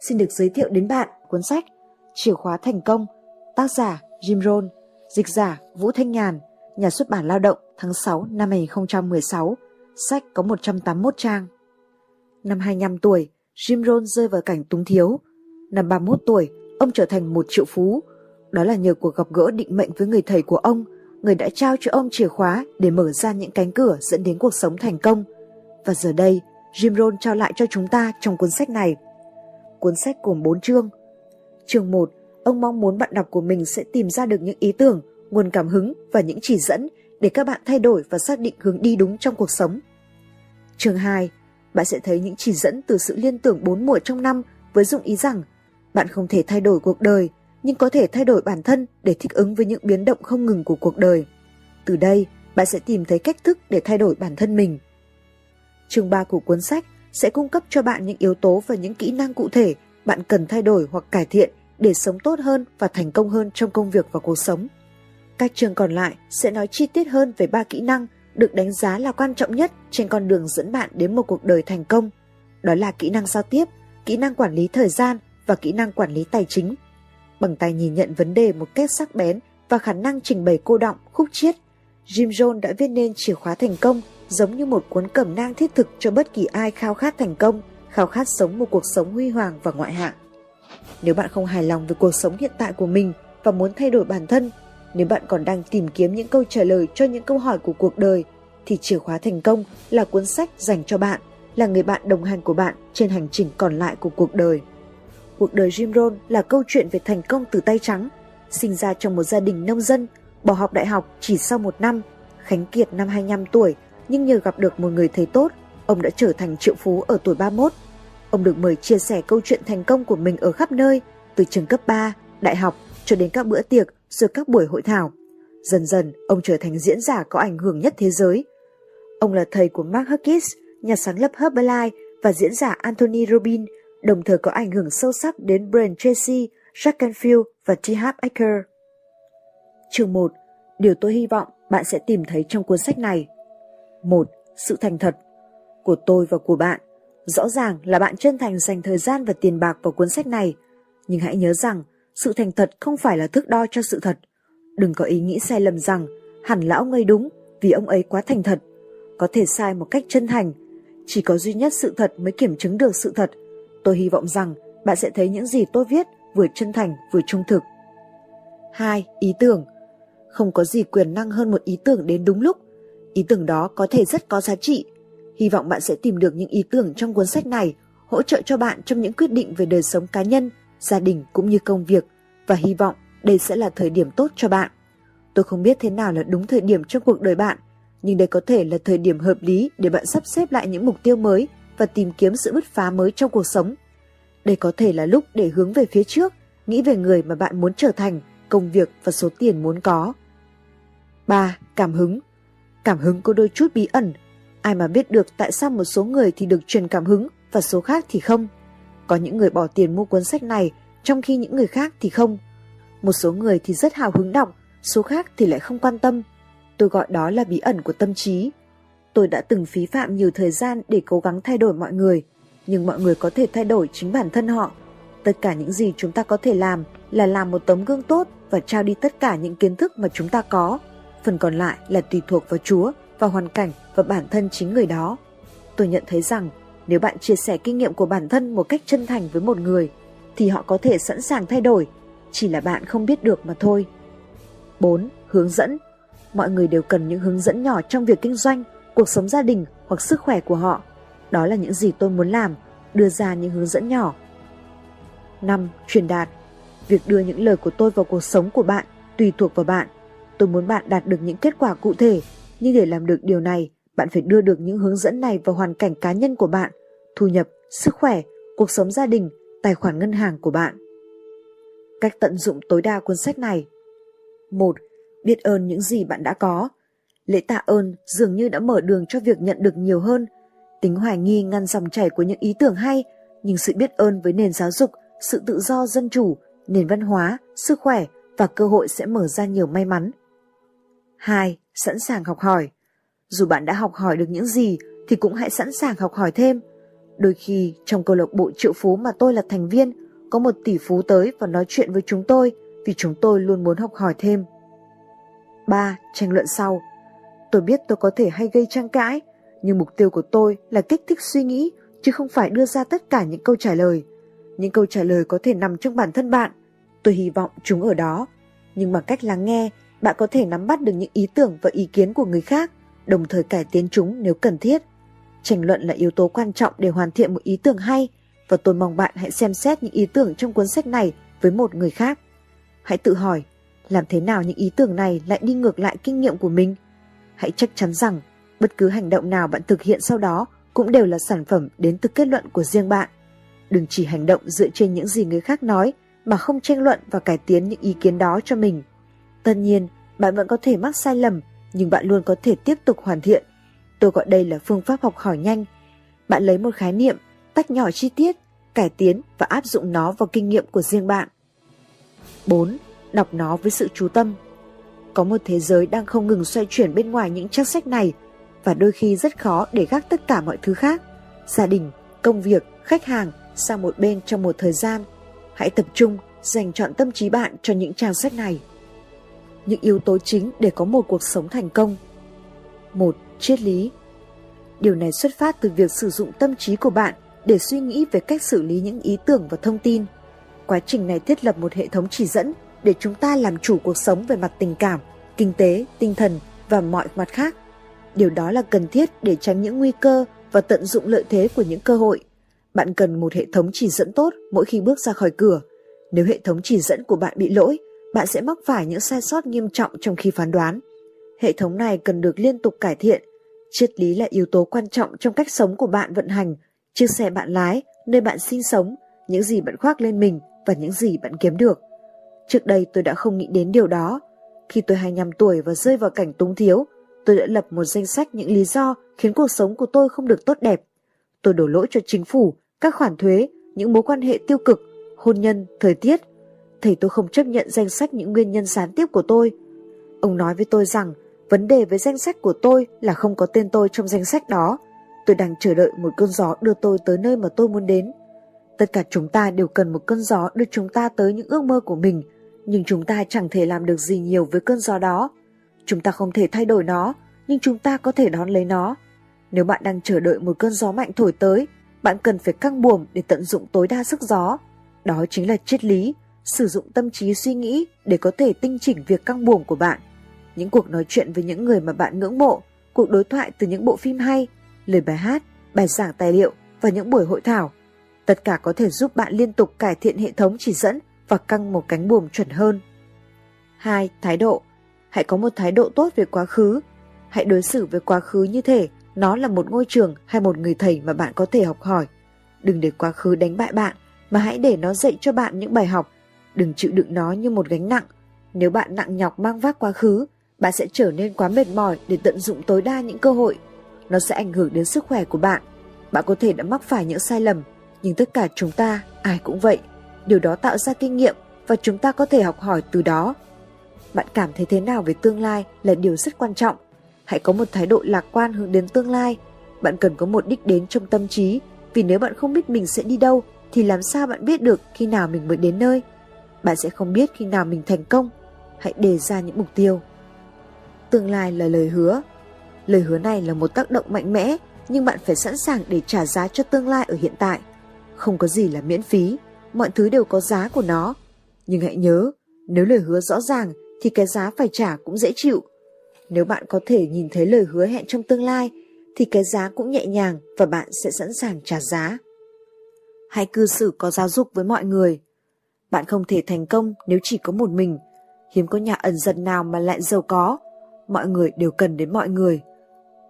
xin được giới thiệu đến bạn cuốn sách Chìa khóa thành công, tác giả Jim Rohn, dịch giả Vũ Thanh Nhàn, nhà xuất bản Lao động tháng 6 năm 2016. Sách có 181 trang. Năm 25 tuổi, Jim Rohn rơi vào cảnh túng thiếu. Năm 31 tuổi, ông trở thành một triệu phú. Đó là nhờ cuộc gặp gỡ định mệnh với người thầy của ông, người đã trao cho ông chìa khóa để mở ra những cánh cửa dẫn đến cuộc sống thành công. Và giờ đây, Jim Rohn trao lại cho chúng ta trong cuốn sách này. Cuốn sách gồm 4 chương. Chương 1, ông mong muốn bạn đọc của mình sẽ tìm ra được những ý tưởng, nguồn cảm hứng và những chỉ dẫn để các bạn thay đổi và xác định hướng đi đúng trong cuộc sống. Chương 2, bạn sẽ thấy những chỉ dẫn từ sự liên tưởng bốn mùa trong năm với dụng ý rằng bạn không thể thay đổi cuộc đời, nhưng có thể thay đổi bản thân để thích ứng với những biến động không ngừng của cuộc đời. Từ đây, bạn sẽ tìm thấy cách thức để thay đổi bản thân mình. Chương 3 của cuốn sách sẽ cung cấp cho bạn những yếu tố và những kỹ năng cụ thể bạn cần thay đổi hoặc cải thiện để sống tốt hơn và thành công hơn trong công việc và cuộc sống. Các trường còn lại sẽ nói chi tiết hơn về ba kỹ năng được đánh giá là quan trọng nhất trên con đường dẫn bạn đến một cuộc đời thành công. Đó là kỹ năng giao tiếp, kỹ năng quản lý thời gian và kỹ năng quản lý tài chính. Bằng tay nhìn nhận vấn đề một cách sắc bén và khả năng trình bày cô động, khúc chiết, Jim Jones đã viết nên chìa khóa thành công giống như một cuốn cẩm nang thiết thực cho bất kỳ ai khao khát thành công, khao khát sống một cuộc sống huy hoàng và ngoại hạng. Nếu bạn không hài lòng với cuộc sống hiện tại của mình và muốn thay đổi bản thân, nếu bạn còn đang tìm kiếm những câu trả lời cho những câu hỏi của cuộc đời, thì chìa khóa thành công là cuốn sách dành cho bạn, là người bạn đồng hành của bạn trên hành trình còn lại của cuộc đời. Cuộc đời Jim Rohn là câu chuyện về thành công từ tay trắng, sinh ra trong một gia đình nông dân, bỏ học đại học chỉ sau một năm, Khánh Kiệt năm 25 tuổi, nhưng nhờ gặp được một người thầy tốt, ông đã trở thành triệu phú ở tuổi 31. Ông được mời chia sẻ câu chuyện thành công của mình ở khắp nơi, từ trường cấp 3, đại học cho đến các bữa tiệc rồi các buổi hội thảo. Dần dần, ông trở thành diễn giả có ảnh hưởng nhất thế giới. Ông là thầy của Mark Huggies, nhà sáng lập Herbalife và diễn giả Anthony Robin, đồng thời có ảnh hưởng sâu sắc đến Brian Tracy, Jack Canfield và T. Harv Eker. Chương 1. Điều tôi hy vọng bạn sẽ tìm thấy trong cuốn sách này một Sự thành thật của tôi và của bạn. Rõ ràng là bạn chân thành dành thời gian và tiền bạc vào cuốn sách này, nhưng hãy nhớ rằng sự thành thật không phải là thước đo cho sự thật. Đừng có ý nghĩ sai lầm rằng hẳn lão ngây đúng vì ông ấy quá thành thật. Có thể sai một cách chân thành. Chỉ có duy nhất sự thật mới kiểm chứng được sự thật. Tôi hy vọng rằng bạn sẽ thấy những gì tôi viết vừa chân thành vừa trung thực. 2. Ý tưởng Không có gì quyền năng hơn một ý tưởng đến đúng lúc. Ý tưởng đó có thể rất có giá trị. Hy vọng bạn sẽ tìm được những ý tưởng trong cuốn sách này hỗ trợ cho bạn trong những quyết định về đời sống cá nhân gia đình cũng như công việc và hy vọng đây sẽ là thời điểm tốt cho bạn. Tôi không biết thế nào là đúng thời điểm trong cuộc đời bạn, nhưng đây có thể là thời điểm hợp lý để bạn sắp xếp lại những mục tiêu mới và tìm kiếm sự bứt phá mới trong cuộc sống. Đây có thể là lúc để hướng về phía trước, nghĩ về người mà bạn muốn trở thành, công việc và số tiền muốn có. 3. Cảm hứng Cảm hứng có đôi chút bí ẩn. Ai mà biết được tại sao một số người thì được truyền cảm hứng và số khác thì không. Có những người bỏ tiền mua cuốn sách này, trong khi những người khác thì không. Một số người thì rất hào hứng đọc, số khác thì lại không quan tâm. Tôi gọi đó là bí ẩn của tâm trí. Tôi đã từng phí phạm nhiều thời gian để cố gắng thay đổi mọi người, nhưng mọi người có thể thay đổi chính bản thân họ. Tất cả những gì chúng ta có thể làm là làm một tấm gương tốt và trao đi tất cả những kiến thức mà chúng ta có. Phần còn lại là tùy thuộc vào Chúa, vào hoàn cảnh và bản thân chính người đó. Tôi nhận thấy rằng nếu bạn chia sẻ kinh nghiệm của bản thân một cách chân thành với một người, thì họ có thể sẵn sàng thay đổi, chỉ là bạn không biết được mà thôi. 4. Hướng dẫn Mọi người đều cần những hướng dẫn nhỏ trong việc kinh doanh, cuộc sống gia đình hoặc sức khỏe của họ. Đó là những gì tôi muốn làm, đưa ra những hướng dẫn nhỏ. 5. Truyền đạt Việc đưa những lời của tôi vào cuộc sống của bạn tùy thuộc vào bạn. Tôi muốn bạn đạt được những kết quả cụ thể, nhưng để làm được điều này, bạn phải đưa được những hướng dẫn này vào hoàn cảnh cá nhân của bạn, thu nhập, sức khỏe, cuộc sống gia đình, tài khoản ngân hàng của bạn. Cách tận dụng tối đa cuốn sách này 1. Biết ơn những gì bạn đã có. Lễ tạ ơn dường như đã mở đường cho việc nhận được nhiều hơn. Tính hoài nghi ngăn dòng chảy của những ý tưởng hay, nhưng sự biết ơn với nền giáo dục, sự tự do dân chủ, nền văn hóa, sức khỏe và cơ hội sẽ mở ra nhiều may mắn. 2. Sẵn sàng học hỏi. Dù bạn đã học hỏi được những gì thì cũng hãy sẵn sàng học hỏi thêm. Đôi khi trong câu lạc bộ triệu phú mà tôi là thành viên, có một tỷ phú tới và nói chuyện với chúng tôi vì chúng tôi luôn muốn học hỏi thêm. 3. Tranh luận sau Tôi biết tôi có thể hay gây tranh cãi, nhưng mục tiêu của tôi là kích thích suy nghĩ chứ không phải đưa ra tất cả những câu trả lời. Những câu trả lời có thể nằm trong bản thân bạn. Tôi hy vọng chúng ở đó. Nhưng bằng cách lắng nghe, bạn có thể nắm bắt được những ý tưởng và ý kiến của người khác, đồng thời cải tiến chúng nếu cần thiết. Tranh luận là yếu tố quan trọng để hoàn thiện một ý tưởng hay và tôi mong bạn hãy xem xét những ý tưởng trong cuốn sách này với một người khác. Hãy tự hỏi, làm thế nào những ý tưởng này lại đi ngược lại kinh nghiệm của mình? Hãy chắc chắn rằng bất cứ hành động nào bạn thực hiện sau đó cũng đều là sản phẩm đến từ kết luận của riêng bạn. Đừng chỉ hành động dựa trên những gì người khác nói mà không tranh luận và cải tiến những ý kiến đó cho mình. Tất nhiên, bạn vẫn có thể mắc sai lầm, nhưng bạn luôn có thể tiếp tục hoàn thiện. Tôi gọi đây là phương pháp học hỏi nhanh. Bạn lấy một khái niệm, tách nhỏ chi tiết, cải tiến và áp dụng nó vào kinh nghiệm của riêng bạn. 4. Đọc nó với sự chú tâm. Có một thế giới đang không ngừng xoay chuyển bên ngoài những trang sách này và đôi khi rất khó để gác tất cả mọi thứ khác, gia đình, công việc, khách hàng sang một bên trong một thời gian. Hãy tập trung dành chọn tâm trí bạn cho những trang sách này. Những yếu tố chính để có một cuộc sống thành công. một Triết lý Điều này xuất phát từ việc sử dụng tâm trí của bạn để suy nghĩ về cách xử lý những ý tưởng và thông tin. Quá trình này thiết lập một hệ thống chỉ dẫn để chúng ta làm chủ cuộc sống về mặt tình cảm, kinh tế, tinh thần và mọi mặt khác. Điều đó là cần thiết để tránh những nguy cơ và tận dụng lợi thế của những cơ hội. Bạn cần một hệ thống chỉ dẫn tốt mỗi khi bước ra khỏi cửa. Nếu hệ thống chỉ dẫn của bạn bị lỗi, bạn sẽ mắc phải những sai sót nghiêm trọng trong khi phán đoán. Hệ thống này cần được liên tục cải thiện. Triết lý là yếu tố quan trọng trong cách sống của bạn vận hành, chiếc xe bạn lái, nơi bạn sinh sống, những gì bạn khoác lên mình và những gì bạn kiếm được. Trước đây tôi đã không nghĩ đến điều đó. Khi tôi 25 tuổi và rơi vào cảnh túng thiếu, tôi đã lập một danh sách những lý do khiến cuộc sống của tôi không được tốt đẹp. Tôi đổ lỗi cho chính phủ, các khoản thuế, những mối quan hệ tiêu cực, hôn nhân, thời tiết. Thầy tôi không chấp nhận danh sách những nguyên nhân gián tiếp của tôi. Ông nói với tôi rằng vấn đề với danh sách của tôi là không có tên tôi trong danh sách đó. Tôi đang chờ đợi một cơn gió đưa tôi tới nơi mà tôi muốn đến. Tất cả chúng ta đều cần một cơn gió đưa chúng ta tới những ước mơ của mình, nhưng chúng ta chẳng thể làm được gì nhiều với cơn gió đó. Chúng ta không thể thay đổi nó, nhưng chúng ta có thể đón lấy nó. Nếu bạn đang chờ đợi một cơn gió mạnh thổi tới, bạn cần phải căng buồm để tận dụng tối đa sức gió. Đó chính là triết lý, sử dụng tâm trí suy nghĩ để có thể tinh chỉnh việc căng buồm của bạn. Những cuộc nói chuyện với những người mà bạn ngưỡng mộ, cuộc đối thoại từ những bộ phim hay, lời bài hát, bài giảng tài liệu và những buổi hội thảo. Tất cả có thể giúp bạn liên tục cải thiện hệ thống chỉ dẫn và căng một cánh buồm chuẩn hơn. 2. Thái độ Hãy có một thái độ tốt về quá khứ. Hãy đối xử với quá khứ như thể nó là một ngôi trường hay một người thầy mà bạn có thể học hỏi. Đừng để quá khứ đánh bại bạn, mà hãy để nó dạy cho bạn những bài học. Đừng chịu đựng nó như một gánh nặng. Nếu bạn nặng nhọc mang vác quá khứ, bạn sẽ trở nên quá mệt mỏi để tận dụng tối đa những cơ hội. Nó sẽ ảnh hưởng đến sức khỏe của bạn. Bạn có thể đã mắc phải những sai lầm, nhưng tất cả chúng ta, ai cũng vậy. Điều đó tạo ra kinh nghiệm và chúng ta có thể học hỏi từ đó. Bạn cảm thấy thế nào về tương lai là điều rất quan trọng. Hãy có một thái độ lạc quan hướng đến tương lai. Bạn cần có một đích đến trong tâm trí, vì nếu bạn không biết mình sẽ đi đâu thì làm sao bạn biết được khi nào mình mới đến nơi? Bạn sẽ không biết khi nào mình thành công. Hãy đề ra những mục tiêu. Tương lai là lời hứa. Lời hứa này là một tác động mạnh mẽ, nhưng bạn phải sẵn sàng để trả giá cho tương lai ở hiện tại. Không có gì là miễn phí, mọi thứ đều có giá của nó. Nhưng hãy nhớ, nếu lời hứa rõ ràng thì cái giá phải trả cũng dễ chịu. Nếu bạn có thể nhìn thấy lời hứa hẹn trong tương lai thì cái giá cũng nhẹ nhàng và bạn sẽ sẵn sàng trả giá. Hãy cư xử có giáo dục với mọi người. Bạn không thể thành công nếu chỉ có một mình. Hiếm có nhà ẩn giật nào mà lại giàu có. Mọi người đều cần đến mọi người.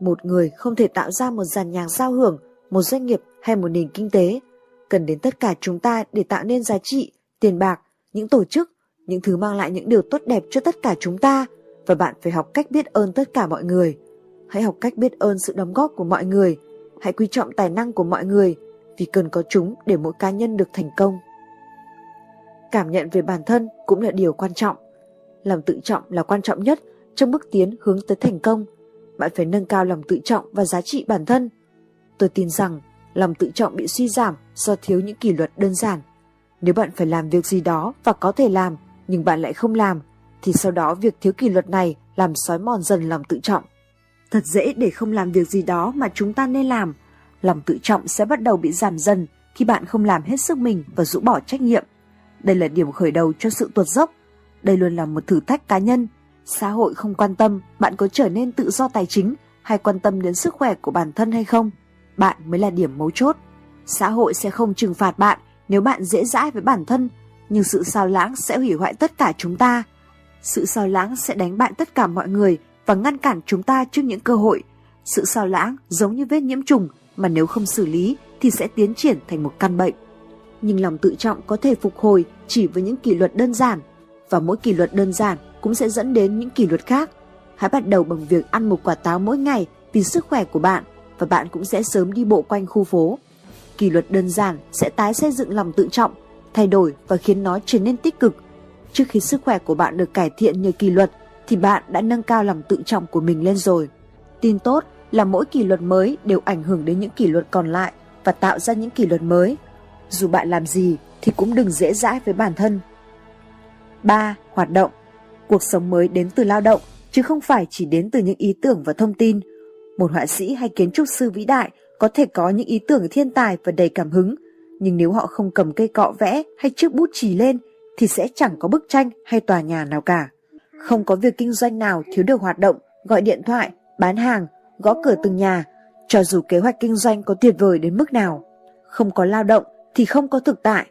Một người không thể tạo ra một dàn nhạc giao hưởng, một doanh nghiệp hay một nền kinh tế. Cần đến tất cả chúng ta để tạo nên giá trị, tiền bạc, những tổ chức, những thứ mang lại những điều tốt đẹp cho tất cả chúng ta và bạn phải học cách biết ơn tất cả mọi người. Hãy học cách biết ơn sự đóng góp của mọi người. Hãy quý trọng tài năng của mọi người vì cần có chúng để mỗi cá nhân được thành công. Cảm nhận về bản thân cũng là điều quan trọng. Lòng tự trọng là quan trọng nhất trong bước tiến hướng tới thành công. Bạn phải nâng cao lòng tự trọng và giá trị bản thân. Tôi tin rằng lòng tự trọng bị suy giảm do thiếu những kỷ luật đơn giản. Nếu bạn phải làm việc gì đó và có thể làm, nhưng bạn lại không làm, thì sau đó việc thiếu kỷ luật này làm xói mòn dần lòng tự trọng. Thật dễ để không làm việc gì đó mà chúng ta nên làm. Lòng tự trọng sẽ bắt đầu bị giảm dần khi bạn không làm hết sức mình và rũ bỏ trách nhiệm. Đây là điểm khởi đầu cho sự tuột dốc. Đây luôn là một thử thách cá nhân. Xã hội không quan tâm bạn có trở nên tự do tài chính hay quan tâm đến sức khỏe của bản thân hay không. Bạn mới là điểm mấu chốt. Xã hội sẽ không trừng phạt bạn nếu bạn dễ dãi với bản thân, nhưng sự sao lãng sẽ hủy hoại tất cả chúng ta. Sự sao lãng sẽ đánh bại tất cả mọi người và ngăn cản chúng ta trước những cơ hội. Sự sao lãng giống như vết nhiễm trùng mà nếu không xử lý thì sẽ tiến triển thành một căn bệnh. Nhưng lòng tự trọng có thể phục hồi chỉ với những kỷ luật đơn giản và mỗi kỷ luật đơn giản cũng sẽ dẫn đến những kỷ luật khác. Hãy bắt đầu bằng việc ăn một quả táo mỗi ngày vì sức khỏe của bạn và bạn cũng sẽ sớm đi bộ quanh khu phố. Kỷ luật đơn giản sẽ tái xây dựng lòng tự trọng, thay đổi và khiến nó trở nên tích cực. Trước khi sức khỏe của bạn được cải thiện nhờ kỷ luật thì bạn đã nâng cao lòng tự trọng của mình lên rồi. Tin tốt là mỗi kỷ luật mới đều ảnh hưởng đến những kỷ luật còn lại và tạo ra những kỷ luật mới. Dù bạn làm gì thì cũng đừng dễ dãi với bản thân. 3. Hoạt động Cuộc sống mới đến từ lao động, chứ không phải chỉ đến từ những ý tưởng và thông tin. Một họa sĩ hay kiến trúc sư vĩ đại có thể có những ý tưởng thiên tài và đầy cảm hứng, nhưng nếu họ không cầm cây cọ vẽ hay chiếc bút chì lên thì sẽ chẳng có bức tranh hay tòa nhà nào cả. Không có việc kinh doanh nào thiếu được hoạt động, gọi điện thoại, bán hàng, gõ cửa từng nhà, cho dù kế hoạch kinh doanh có tuyệt vời đến mức nào. Không có lao động thì không có thực tại.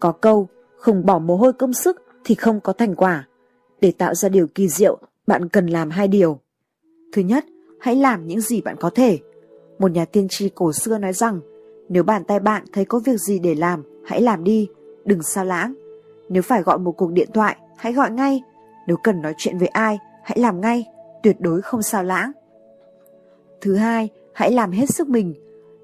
Có câu, không bỏ mồ hôi công sức thì không có thành quả. Để tạo ra điều kỳ diệu, bạn cần làm hai điều. Thứ nhất, hãy làm những gì bạn có thể. Một nhà tiên tri cổ xưa nói rằng, nếu bàn tay bạn thấy có việc gì để làm, hãy làm đi, đừng sao lãng. Nếu phải gọi một cuộc điện thoại, hãy gọi ngay. Nếu cần nói chuyện với ai, hãy làm ngay, tuyệt đối không sao lãng. Thứ hai, hãy làm hết sức mình.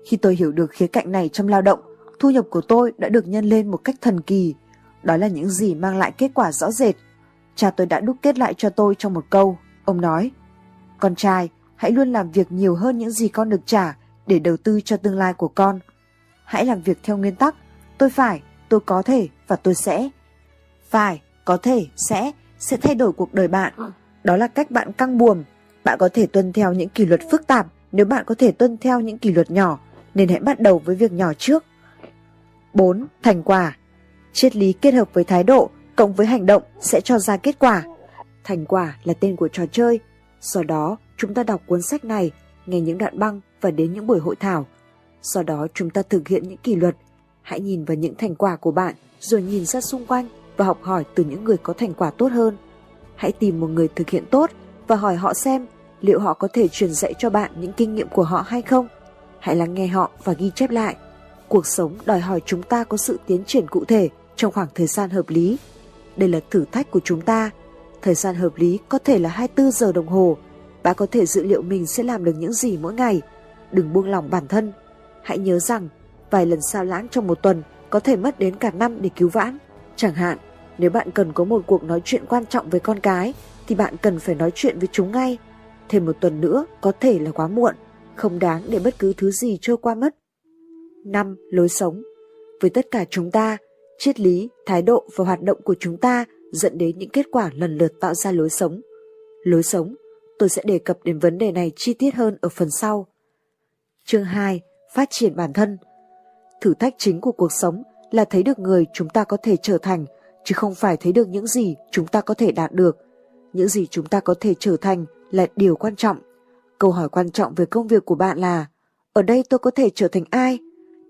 Khi tôi hiểu được khía cạnh này trong lao động, thu nhập của tôi đã được nhân lên một cách thần kỳ. Đó là những gì mang lại kết quả rõ rệt. Cha tôi đã đúc kết lại cho tôi trong một câu. Ông nói, con trai, hãy luôn làm việc nhiều hơn những gì con được trả để đầu tư cho tương lai của con. Hãy làm việc theo nguyên tắc, tôi phải, tôi có thể và tôi sẽ. Phải, có thể, sẽ, sẽ thay đổi cuộc đời bạn. Đó là cách bạn căng buồm. Bạn có thể tuân theo những kỷ luật phức tạp nếu bạn có thể tuân theo những kỷ luật nhỏ, nên hãy bắt đầu với việc nhỏ trước. 4. Thành quả Triết lý kết hợp với thái độ cộng với hành động sẽ cho ra kết quả. Thành quả là tên của trò chơi. Sau đó, chúng ta đọc cuốn sách này, nghe những đoạn băng và đến những buổi hội thảo. Sau đó chúng ta thực hiện những kỷ luật. Hãy nhìn vào những thành quả của bạn, rồi nhìn ra xung quanh và học hỏi từ những người có thành quả tốt hơn. Hãy tìm một người thực hiện tốt và hỏi họ xem liệu họ có thể truyền dạy cho bạn những kinh nghiệm của họ hay không. Hãy lắng nghe họ và ghi chép lại. Cuộc sống đòi hỏi chúng ta có sự tiến triển cụ thể trong khoảng thời gian hợp lý. Đây là thử thách của chúng ta. Thời gian hợp lý có thể là 24 giờ đồng hồ. Bạn có thể dự liệu mình sẽ làm được những gì mỗi ngày. Đừng buông lỏng bản thân. Hãy nhớ rằng, vài lần sao lãng trong một tuần có thể mất đến cả năm để cứu vãn. Chẳng hạn, nếu bạn cần có một cuộc nói chuyện quan trọng với con cái, thì bạn cần phải nói chuyện với chúng ngay. Thêm một tuần nữa có thể là quá muộn, không đáng để bất cứ thứ gì trôi qua mất. 5. Lối sống Với tất cả chúng ta, triết lý, thái độ và hoạt động của chúng ta dẫn đến những kết quả lần lượt tạo ra lối sống. Lối sống, tôi sẽ đề cập đến vấn đề này chi tiết hơn ở phần sau. Chương 2. Phát triển bản thân Thử thách chính của cuộc sống là thấy được người chúng ta có thể trở thành, chứ không phải thấy được những gì chúng ta có thể đạt được. Những gì chúng ta có thể trở thành là điều quan trọng. Câu hỏi quan trọng về công việc của bạn là ở đây tôi có thể trở thành ai?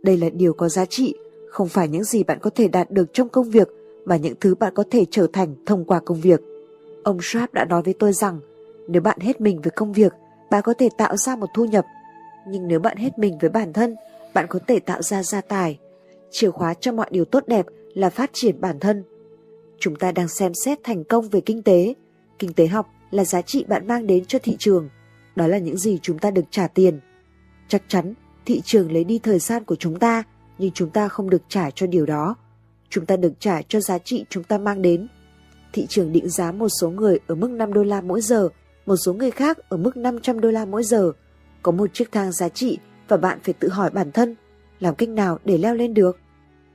Đây là điều có giá trị, không phải những gì bạn có thể đạt được trong công việc mà những thứ bạn có thể trở thành thông qua công việc. Ông Sharp đã nói với tôi rằng nếu bạn hết mình với công việc, bạn có thể tạo ra một thu nhập. Nhưng nếu bạn hết mình với bản thân, bạn có thể tạo ra gia tài. Chìa khóa cho mọi điều tốt đẹp là phát triển bản thân. Chúng ta đang xem xét thành công về kinh tế. Kinh tế học là giá trị bạn mang đến cho thị trường. Đó là những gì chúng ta được trả tiền. Chắc chắn thị trường lấy đi thời gian của chúng ta, nhưng chúng ta không được trả cho điều đó. Chúng ta được trả cho giá trị chúng ta mang đến. Thị trường định giá một số người ở mức 5 đô la mỗi giờ, một số người khác ở mức 500 đô la mỗi giờ. Có một chiếc thang giá trị và bạn phải tự hỏi bản thân, Làm cách nào để leo lên được?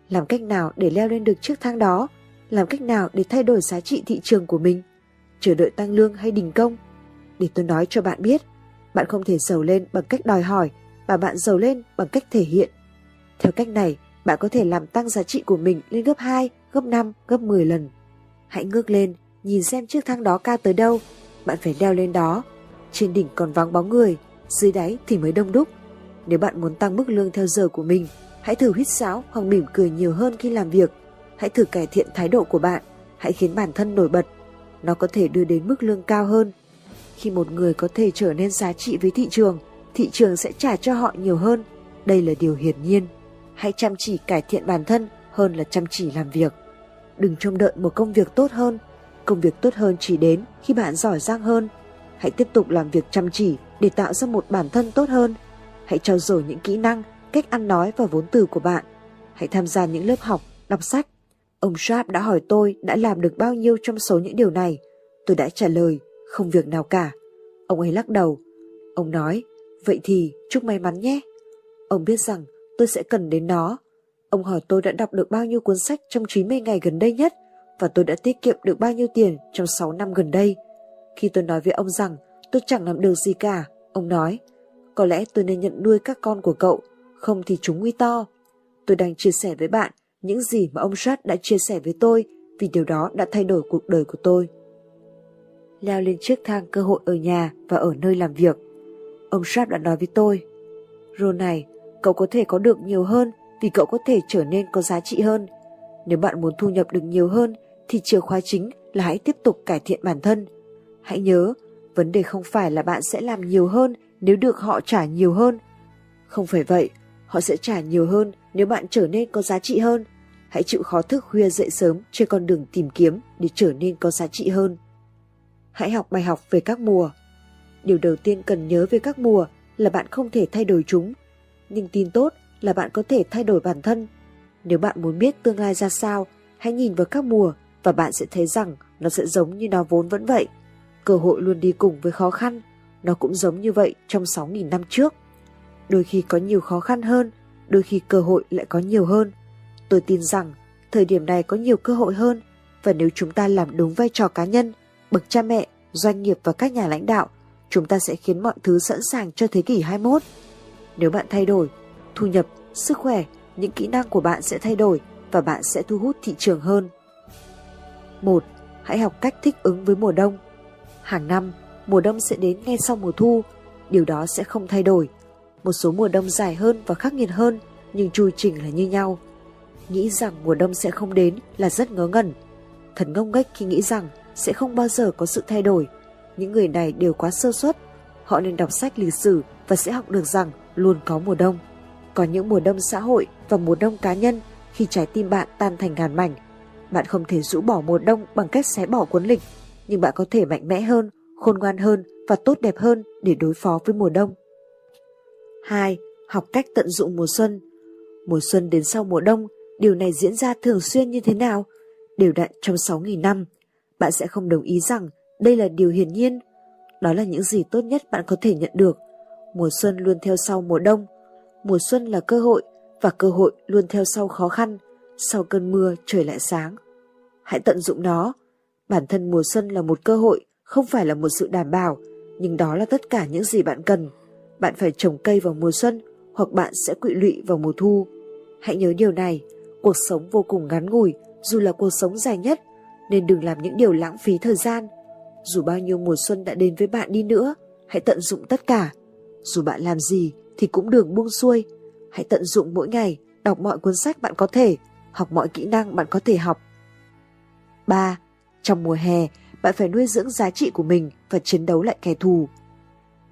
Làm cách nào để leo lên được chiếc thang đó? Làm cách nào để thay đổi giá trị thị trường của mình? Chờ đợi tăng lương hay đình công? Để tôi nói cho bạn biết, bạn không thể giàu lên bằng cách đòi hỏi, mà bạn giàu lên bằng cách thể hiện. Theo cách này, bạn có thể làm tăng giá trị của mình lên gấp 2, gấp 5, gấp 10 lần. Hãy ngước lên, nhìn xem chiếc thang đó cao tới đâu, bạn phải leo lên đó. Trên đỉnh còn vắng bóng người, dưới đáy thì mới đông đúc. Nếu bạn muốn tăng mức lương theo giờ của mình, hãy thử hít sáo hoặc mỉm cười nhiều hơn khi làm việc. Hãy thử cải thiện thái độ của bạn, hãy khiến bản thân nổi bật. Nó có thể đưa đến mức lương cao hơn. Khi một người có thể trở nên giá trị với thị trường, thị trường sẽ trả cho họ nhiều hơn. Đây là điều hiển nhiên. Hãy chăm chỉ cải thiện bản thân hơn là chăm chỉ làm việc. Đừng trông đợi một công việc tốt hơn. Công việc tốt hơn chỉ đến khi bạn giỏi giang hơn. Hãy tiếp tục làm việc chăm chỉ để tạo ra một bản thân tốt hơn. Hãy trau dồi những kỹ năng, cách ăn nói và vốn từ của bạn. Hãy tham gia những lớp học, đọc sách. Ông Sharp đã hỏi tôi đã làm được bao nhiêu trong số những điều này. Tôi đã trả lời, không việc nào cả. Ông ấy lắc đầu. Ông nói, vậy thì chúc may mắn nhé. Ông biết rằng tôi sẽ cần đến nó. Ông hỏi tôi đã đọc được bao nhiêu cuốn sách trong 90 ngày gần đây nhất và tôi đã tiết kiệm được bao nhiêu tiền trong 6 năm gần đây. Khi tôi nói với ông rằng tôi chẳng làm được gì cả, ông nói, có lẽ tôi nên nhận nuôi các con của cậu, không thì chúng nguy to. Tôi đang chia sẻ với bạn những gì mà ông Jack đã chia sẻ với tôi vì điều đó đã thay đổi cuộc đời của tôi. Leo lên chiếc thang cơ hội ở nhà và ở nơi làm việc. Ông Sharp đã nói với tôi, Rô này, cậu có thể có được nhiều hơn vì cậu có thể trở nên có giá trị hơn. Nếu bạn muốn thu nhập được nhiều hơn thì chìa khóa chính là hãy tiếp tục cải thiện bản thân. Hãy nhớ, vấn đề không phải là bạn sẽ làm nhiều hơn nếu được họ trả nhiều hơn. Không phải vậy, họ sẽ trả nhiều hơn nếu bạn trở nên có giá trị hơn. Hãy chịu khó thức khuya dậy sớm trên con đường tìm kiếm để trở nên có giá trị hơn. Hãy học bài học về các mùa. Điều đầu tiên cần nhớ về các mùa là bạn không thể thay đổi chúng. Nhưng tin tốt là bạn có thể thay đổi bản thân. Nếu bạn muốn biết tương lai ra sao, hãy nhìn vào các mùa và bạn sẽ thấy rằng nó sẽ giống như nó vốn vẫn vậy. Cơ hội luôn đi cùng với khó khăn, nó cũng giống như vậy trong 6.000 năm trước. Đôi khi có nhiều khó khăn hơn, đôi khi cơ hội lại có nhiều hơn. Tôi tin rằng thời điểm này có nhiều cơ hội hơn và nếu chúng ta làm đúng vai trò cá nhân, bậc cha mẹ, doanh nghiệp và các nhà lãnh đạo, chúng ta sẽ khiến mọi thứ sẵn sàng cho thế kỷ 21. Nếu bạn thay đổi, thu nhập, sức khỏe, những kỹ năng của bạn sẽ thay đổi và bạn sẽ thu hút thị trường hơn. 1. Hãy học cách thích ứng với mùa đông. Hàng năm, mùa đông sẽ đến ngay sau mùa thu, điều đó sẽ không thay đổi. Một số mùa đông dài hơn và khắc nghiệt hơn, nhưng chu trình là như nhau. Nghĩ rằng mùa đông sẽ không đến là rất ngớ ngẩn. Thật ngông nghếch khi nghĩ rằng sẽ không bao giờ có sự thay đổi. Những người này đều quá sơ suất. Họ nên đọc sách lịch sử và sẽ học được rằng luôn có mùa đông. Có những mùa đông xã hội và mùa đông cá nhân khi trái tim bạn tan thành ngàn mảnh. Bạn không thể rũ bỏ mùa đông bằng cách xé bỏ cuốn lịch, nhưng bạn có thể mạnh mẽ hơn, khôn ngoan hơn và tốt đẹp hơn để đối phó với mùa đông. 2. Học cách tận dụng mùa xuân. Mùa xuân đến sau mùa đông, điều này diễn ra thường xuyên như thế nào? Đều đặn trong 6.000 năm. Bạn sẽ không đồng ý rằng đây là điều hiển nhiên. Đó là những gì tốt nhất bạn có thể nhận được. Mùa xuân luôn theo sau mùa đông. Mùa xuân là cơ hội và cơ hội luôn theo sau khó khăn. Sau cơn mưa trời lại sáng. Hãy tận dụng nó. Bản thân mùa xuân là một cơ hội, không phải là một sự đảm bảo, nhưng đó là tất cả những gì bạn cần. Bạn phải trồng cây vào mùa xuân hoặc bạn sẽ quỵ lụy vào mùa thu. Hãy nhớ điều này, cuộc sống vô cùng ngắn ngủi, dù là cuộc sống dài nhất, nên đừng làm những điều lãng phí thời gian. Dù bao nhiêu mùa xuân đã đến với bạn đi nữa, hãy tận dụng tất cả. Dù bạn làm gì thì cũng đừng buông xuôi. Hãy tận dụng mỗi ngày, đọc mọi cuốn sách bạn có thể, học mọi kỹ năng bạn có thể học. 3. Trong mùa hè, bạn phải nuôi dưỡng giá trị của mình và chiến đấu lại kẻ thù.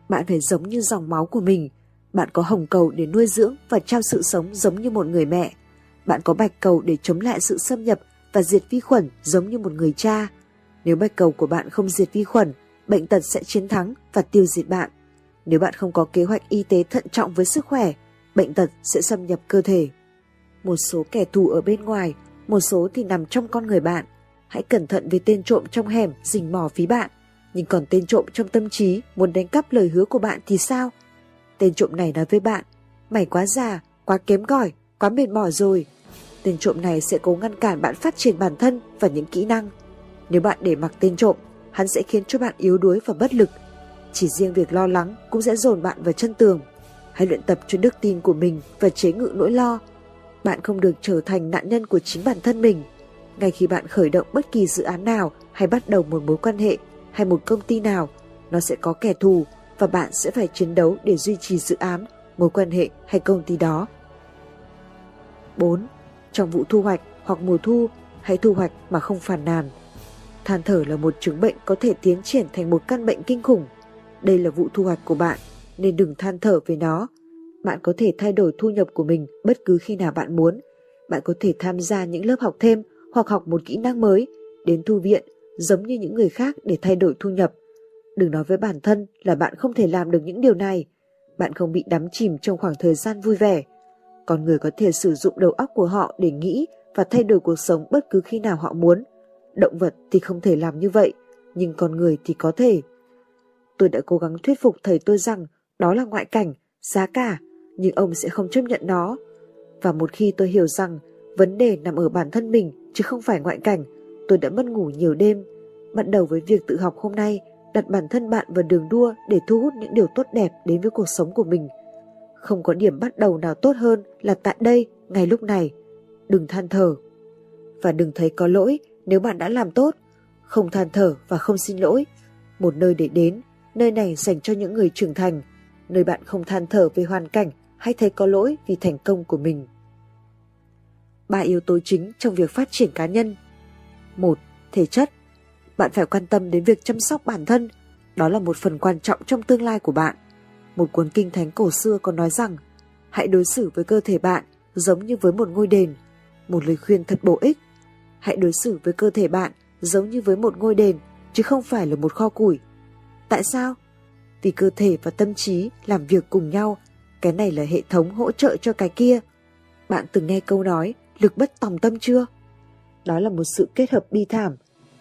Bạn phải giống như dòng máu của mình. Bạn có hồng cầu để nuôi dưỡng và trao sự sống giống như một người mẹ. Bạn có bạch cầu để chống lại sự xâm nhập và diệt vi khuẩn giống như một người cha. Nếu bạch cầu của bạn không diệt vi khuẩn, bệnh tật sẽ chiến thắng và tiêu diệt bạn. Nếu bạn không có kế hoạch y tế thận trọng với sức khỏe, bệnh tật sẽ xâm nhập cơ thể. Một số kẻ thù ở bên ngoài, một số thì nằm trong con người bạn. Hãy cẩn thận với tên trộm trong hẻm rình mò phí bạn. Nhưng còn tên trộm trong tâm trí muốn đánh cắp lời hứa của bạn thì sao? Tên trộm này nói với bạn, mày quá già, quá kém cỏi, quá mệt mỏi rồi. Tên trộm này sẽ cố ngăn cản bạn phát triển bản thân và những kỹ năng. Nếu bạn để mặc tên trộm, hắn sẽ khiến cho bạn yếu đuối và bất lực. Chỉ riêng việc lo lắng cũng sẽ dồn bạn vào chân tường. Hãy luyện tập cho đức tin của mình và chế ngự nỗi lo. Bạn không được trở thành nạn nhân của chính bản thân mình. Ngay khi bạn khởi động bất kỳ dự án nào hay bắt đầu một mối quan hệ hay một công ty nào, nó sẽ có kẻ thù và bạn sẽ phải chiến đấu để duy trì dự án, mối quan hệ hay công ty đó. 4. Trong vụ thu hoạch hoặc mùa thu, hãy thu hoạch mà không phàn nàn. Than thở là một chứng bệnh có thể tiến triển thành một căn bệnh kinh khủng. Đây là vụ thu hoạch của bạn, nên đừng than thở về nó. Bạn có thể thay đổi thu nhập của mình bất cứ khi nào bạn muốn. Bạn có thể tham gia những lớp học thêm hoặc học một kỹ năng mới, đến thư viện giống như những người khác để thay đổi thu nhập. Đừng nói với bản thân là bạn không thể làm được những điều này. Bạn không bị đắm chìm trong khoảng thời gian vui vẻ. Con người có thể sử dụng đầu óc của họ để nghĩ và thay đổi cuộc sống bất cứ khi nào họ muốn. Động vật thì không thể làm như vậy, nhưng con người thì có thể. Tôi đã cố gắng thuyết phục thầy tôi rằng đó là ngoại cảnh, giá cả, nhưng ông sẽ không chấp nhận nó. Và một khi tôi hiểu rằng vấn đề nằm ở bản thân mình chứ không phải ngoại cảnh, tôi đã mất ngủ nhiều đêm. Bắt đầu với việc tự học hôm nay, đặt bản thân bạn vào đường đua để thu hút những điều tốt đẹp đến với cuộc sống của mình. Không có điểm bắt đầu nào tốt hơn là tại đây, ngay lúc này. Đừng than thở. Và đừng thấy có lỗi nếu bạn đã làm tốt. Không than thở và không xin lỗi. Một nơi để đến, nơi này dành cho những người trưởng thành, nơi bạn không than thở về hoàn cảnh hay thấy có lỗi vì thành công của mình. Ba yếu tố chính trong việc phát triển cá nhân. một Thể chất. Bạn phải quan tâm đến việc chăm sóc bản thân, đó là một phần quan trọng trong tương lai của bạn. Một cuốn kinh thánh cổ xưa có nói rằng, hãy đối xử với cơ thể bạn giống như với một ngôi đền, một lời khuyên thật bổ ích. Hãy đối xử với cơ thể bạn giống như với một ngôi đền, chứ không phải là một kho củi. Tại sao? Vì cơ thể và tâm trí làm việc cùng nhau, cái này là hệ thống hỗ trợ cho cái kia. Bạn từng nghe câu nói lực bất tòng tâm chưa? Đó là một sự kết hợp bi thảm.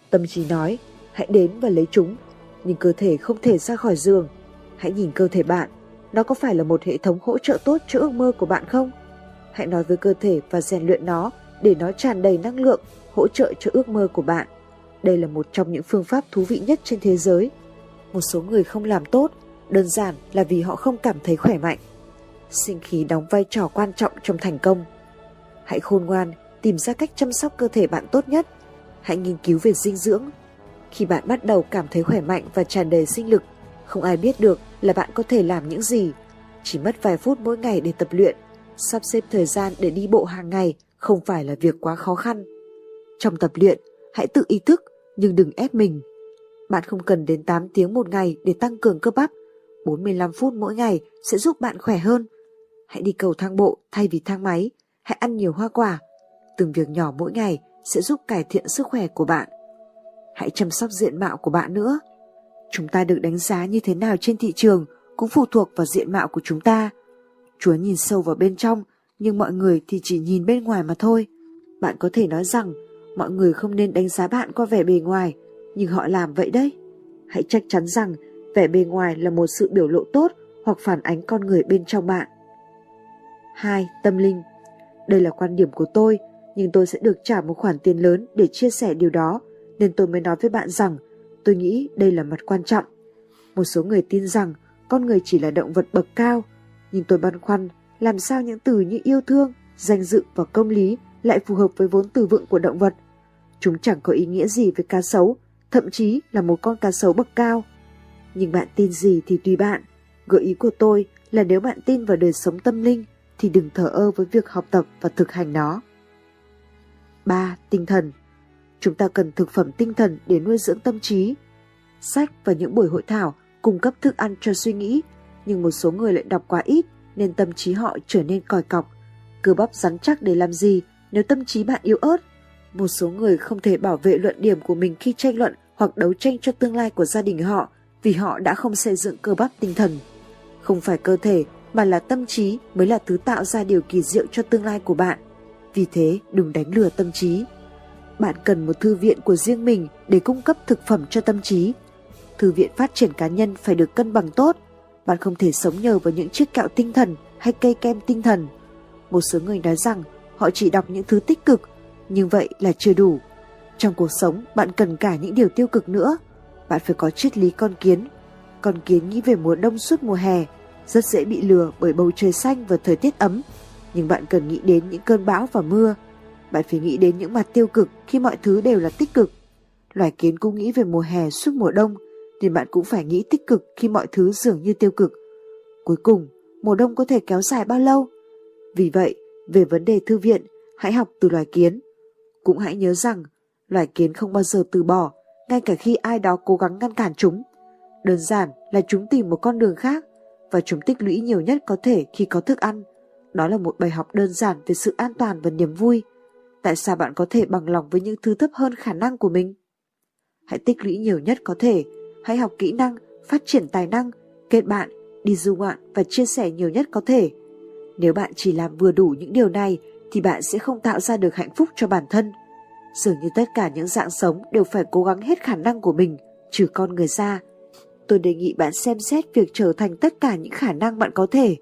Tâm trí nói, hãy đến và lấy chúng, nhưng cơ thể không thể ra khỏi giường. Hãy nhìn cơ thể bạn, nó có phải là một hệ thống hỗ trợ tốt cho ước mơ của bạn không? Hãy nói với cơ thể và rèn luyện nó để nó tràn đầy năng lượng, hỗ trợ cho ước mơ của bạn. Đây là một trong những phương pháp thú vị nhất trên thế giới. Một số người không làm tốt, đơn giản là vì họ không cảm thấy khỏe mạnh. Sinh khí đóng vai trò quan trọng trong thành công. Hãy khôn ngoan, tìm ra cách chăm sóc cơ thể bạn tốt nhất. Hãy nghiên cứu về dinh dưỡng. Khi bạn bắt đầu cảm thấy khỏe mạnh và tràn đầy sinh lực, không ai biết được là bạn có thể làm những gì. Chỉ mất vài phút mỗi ngày để tập luyện, sắp xếp thời gian để đi bộ hàng ngày không phải là việc quá khó khăn. Trong tập luyện, hãy tự ý thức nhưng đừng ép mình. Bạn không cần đến 8 tiếng một ngày để tăng cường cơ bắp. 45 phút mỗi ngày sẽ giúp bạn khỏe hơn. Hãy đi cầu thang bộ thay vì thang máy hãy ăn nhiều hoa quả. Từng việc nhỏ mỗi ngày sẽ giúp cải thiện sức khỏe của bạn. Hãy chăm sóc diện mạo của bạn nữa. Chúng ta được đánh giá như thế nào trên thị trường cũng phụ thuộc vào diện mạo của chúng ta. Chúa nhìn sâu vào bên trong, nhưng mọi người thì chỉ nhìn bên ngoài mà thôi. Bạn có thể nói rằng mọi người không nên đánh giá bạn qua vẻ bề ngoài, nhưng họ làm vậy đấy. Hãy chắc chắn rằng vẻ bề ngoài là một sự biểu lộ tốt hoặc phản ánh con người bên trong bạn. 2. Tâm linh đây là quan điểm của tôi, nhưng tôi sẽ được trả một khoản tiền lớn để chia sẻ điều đó, nên tôi mới nói với bạn rằng tôi nghĩ đây là mặt quan trọng. Một số người tin rằng con người chỉ là động vật bậc cao, nhưng tôi băn khoăn làm sao những từ như yêu thương, danh dự và công lý lại phù hợp với vốn từ vựng của động vật. Chúng chẳng có ý nghĩa gì với cá sấu, thậm chí là một con cá sấu bậc cao. Nhưng bạn tin gì thì tùy bạn. Gợi ý của tôi là nếu bạn tin vào đời sống tâm linh, thì đừng thờ ơ với việc học tập và thực hành nó. 3. Tinh thần Chúng ta cần thực phẩm tinh thần để nuôi dưỡng tâm trí. Sách và những buổi hội thảo cung cấp thức ăn cho suy nghĩ, nhưng một số người lại đọc quá ít nên tâm trí họ trở nên còi cọc. Cơ bắp rắn chắc để làm gì nếu tâm trí bạn yếu ớt? Một số người không thể bảo vệ luận điểm của mình khi tranh luận hoặc đấu tranh cho tương lai của gia đình họ vì họ đã không xây dựng cơ bắp tinh thần. Không phải cơ thể mà là tâm trí mới là thứ tạo ra điều kỳ diệu cho tương lai của bạn. Vì thế, đừng đánh lừa tâm trí. Bạn cần một thư viện của riêng mình để cung cấp thực phẩm cho tâm trí. Thư viện phát triển cá nhân phải được cân bằng tốt. Bạn không thể sống nhờ vào những chiếc kẹo tinh thần hay cây kem tinh thần. Một số người nói rằng họ chỉ đọc những thứ tích cực, nhưng vậy là chưa đủ. Trong cuộc sống, bạn cần cả những điều tiêu cực nữa. Bạn phải có triết lý con kiến. Con kiến nghĩ về mùa đông suốt mùa hè, rất dễ bị lừa bởi bầu trời xanh và thời tiết ấm. Nhưng bạn cần nghĩ đến những cơn bão và mưa. Bạn phải nghĩ đến những mặt tiêu cực khi mọi thứ đều là tích cực. Loài kiến cũng nghĩ về mùa hè suốt mùa đông, nên bạn cũng phải nghĩ tích cực khi mọi thứ dường như tiêu cực. Cuối cùng, mùa đông có thể kéo dài bao lâu? Vì vậy, về vấn đề thư viện, hãy học từ loài kiến. Cũng hãy nhớ rằng, loài kiến không bao giờ từ bỏ, ngay cả khi ai đó cố gắng ngăn cản chúng. Đơn giản là chúng tìm một con đường khác và chúng tích lũy nhiều nhất có thể khi có thức ăn. Đó là một bài học đơn giản về sự an toàn và niềm vui. Tại sao bạn có thể bằng lòng với những thứ thấp hơn khả năng của mình? Hãy tích lũy nhiều nhất có thể, hãy học kỹ năng, phát triển tài năng, kết bạn, đi du ngoạn và chia sẻ nhiều nhất có thể. Nếu bạn chỉ làm vừa đủ những điều này thì bạn sẽ không tạo ra được hạnh phúc cho bản thân. Dường như tất cả những dạng sống đều phải cố gắng hết khả năng của mình, trừ con người ra. Tôi đề nghị bạn xem xét việc trở thành tất cả những khả năng bạn có thể.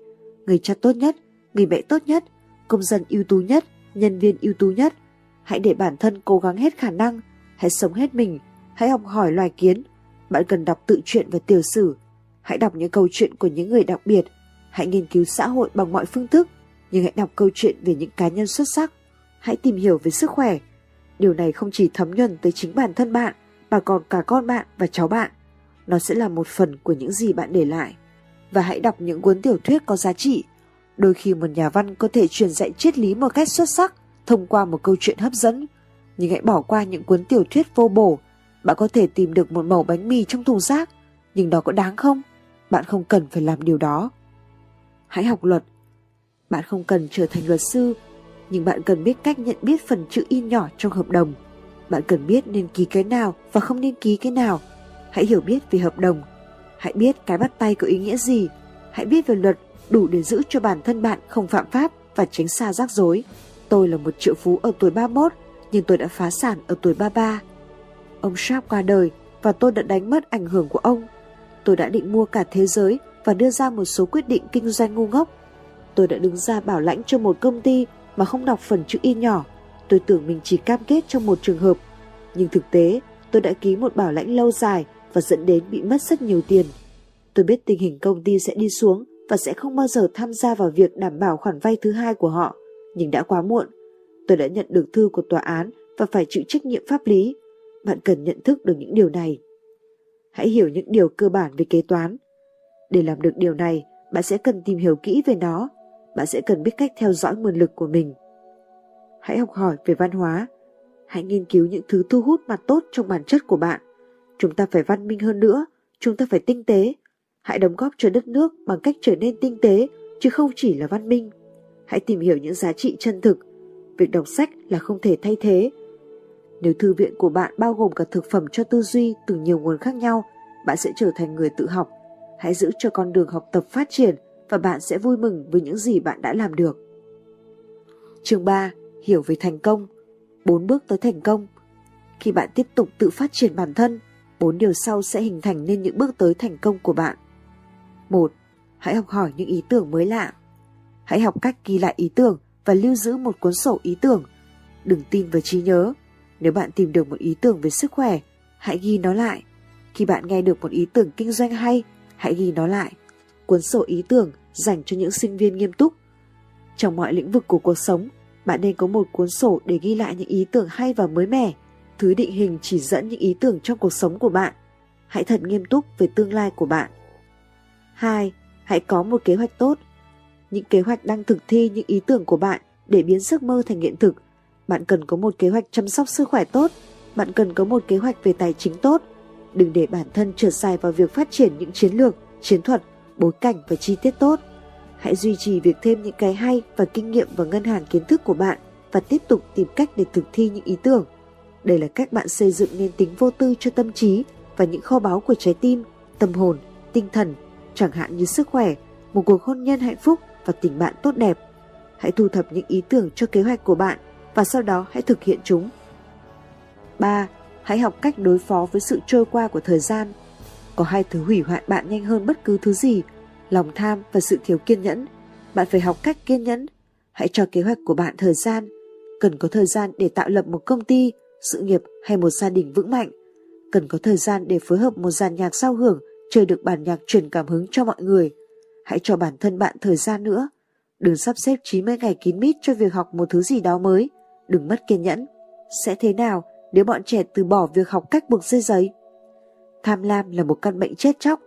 Người cha tốt nhất, người mẹ tốt nhất, công dân ưu tú nhất, nhân viên ưu tú nhất. Hãy để bản thân cố gắng hết khả năng, hãy sống hết mình, hãy học hỏi loài kiến. Bạn cần đọc tự truyện và tiểu sử. Hãy đọc những câu chuyện của những người đặc biệt. Hãy nghiên cứu xã hội bằng mọi phương thức, nhưng hãy đọc câu chuyện về những cá nhân xuất sắc. Hãy tìm hiểu về sức khỏe. Điều này không chỉ thấm nhuần tới chính bản thân bạn, mà còn cả con bạn và cháu bạn. Nó sẽ là một phần của những gì bạn để lại. Và hãy đọc những cuốn tiểu thuyết có giá trị. Đôi khi một nhà văn có thể truyền dạy triết lý một cách xuất sắc thông qua một câu chuyện hấp dẫn. Nhưng hãy bỏ qua những cuốn tiểu thuyết vô bổ. Bạn có thể tìm được một mẩu bánh mì trong thùng rác, nhưng đó có đáng không? Bạn không cần phải làm điều đó. Hãy học luật. Bạn không cần trở thành luật sư, nhưng bạn cần biết cách nhận biết phần chữ in nhỏ trong hợp đồng. Bạn cần biết nên ký cái nào và không nên ký cái nào. Hãy hiểu biết về hợp đồng. Hãy biết cái bắt tay có ý nghĩa gì. Hãy biết về luật đủ để giữ cho bản thân bạn không phạm pháp và tránh xa rắc rối. Tôi là một triệu phú ở tuổi 31, nhưng tôi đã phá sản ở tuổi 33. Ông Sharp qua đời và tôi đã đánh mất ảnh hưởng của ông. Tôi đã định mua cả thế giới và đưa ra một số quyết định kinh doanh ngu ngốc. Tôi đã đứng ra bảo lãnh cho một công ty mà không đọc phần chữ in nhỏ. Tôi tưởng mình chỉ cam kết trong một trường hợp. Nhưng thực tế, tôi đã ký một bảo lãnh lâu dài và dẫn đến bị mất rất nhiều tiền. Tôi biết tình hình công ty sẽ đi xuống và sẽ không bao giờ tham gia vào việc đảm bảo khoản vay thứ hai của họ. Nhưng đã quá muộn. Tôi đã nhận được thư của tòa án và phải chịu trách nhiệm pháp lý. Bạn cần nhận thức được những điều này. Hãy hiểu những điều cơ bản về kế toán. Để làm được điều này, bạn sẽ cần tìm hiểu kỹ về nó. Bạn sẽ cần biết cách theo dõi nguồn lực của mình. Hãy học hỏi về văn hóa. Hãy nghiên cứu những thứ thu hút mặt tốt trong bản chất của bạn. Chúng ta phải văn minh hơn nữa, chúng ta phải tinh tế. Hãy đóng góp cho đất nước bằng cách trở nên tinh tế, chứ không chỉ là văn minh. Hãy tìm hiểu những giá trị chân thực. Việc đọc sách là không thể thay thế, nếu thư viện của bạn bao gồm cả thực phẩm cho tư duy từ nhiều nguồn khác nhau, bạn sẽ trở thành người tự học. Hãy giữ cho con đường học tập phát triển và bạn sẽ vui mừng với những gì bạn đã làm được. Chương 3. Hiểu về thành công 4 bước tới thành công Khi bạn tiếp tục tự phát triển bản thân, bốn điều sau sẽ hình thành nên những bước tới thành công của bạn. 1. Hãy học hỏi những ý tưởng mới lạ. Hãy học cách ghi lại ý tưởng và lưu giữ một cuốn sổ ý tưởng. Đừng tin vào trí nhớ, nếu bạn tìm được một ý tưởng về sức khỏe, hãy ghi nó lại. Khi bạn nghe được một ý tưởng kinh doanh hay, hãy ghi nó lại. Cuốn sổ ý tưởng dành cho những sinh viên nghiêm túc. Trong mọi lĩnh vực của cuộc sống, bạn nên có một cuốn sổ để ghi lại những ý tưởng hay và mới mẻ, thứ định hình chỉ dẫn những ý tưởng trong cuộc sống của bạn. Hãy thật nghiêm túc về tương lai của bạn. 2. Hãy có một kế hoạch tốt. Những kế hoạch đang thực thi những ý tưởng của bạn để biến giấc mơ thành hiện thực bạn cần có một kế hoạch chăm sóc sức khỏe tốt, bạn cần có một kế hoạch về tài chính tốt. Đừng để bản thân trượt dài vào việc phát triển những chiến lược, chiến thuật, bối cảnh và chi tiết tốt. Hãy duy trì việc thêm những cái hay và kinh nghiệm vào ngân hàng kiến thức của bạn và tiếp tục tìm cách để thực thi những ý tưởng. Đây là cách bạn xây dựng nên tính vô tư cho tâm trí và những kho báu của trái tim, tâm hồn, tinh thần, chẳng hạn như sức khỏe, một cuộc hôn nhân hạnh phúc và tình bạn tốt đẹp. Hãy thu thập những ý tưởng cho kế hoạch của bạn và sau đó hãy thực hiện chúng. 3. Hãy học cách đối phó với sự trôi qua của thời gian. Có hai thứ hủy hoại bạn nhanh hơn bất cứ thứ gì, lòng tham và sự thiếu kiên nhẫn. Bạn phải học cách kiên nhẫn. Hãy cho kế hoạch của bạn thời gian. Cần có thời gian để tạo lập một công ty, sự nghiệp hay một gia đình vững mạnh. Cần có thời gian để phối hợp một dàn nhạc giao hưởng chơi được bản nhạc truyền cảm hứng cho mọi người. Hãy cho bản thân bạn thời gian nữa. Đừng sắp xếp 90 ngày kín mít cho việc học một thứ gì đó mới. Đừng mất kiên nhẫn. Sẽ thế nào nếu bọn trẻ từ bỏ việc học cách buộc dây giấy? Tham lam là một căn bệnh chết chóc.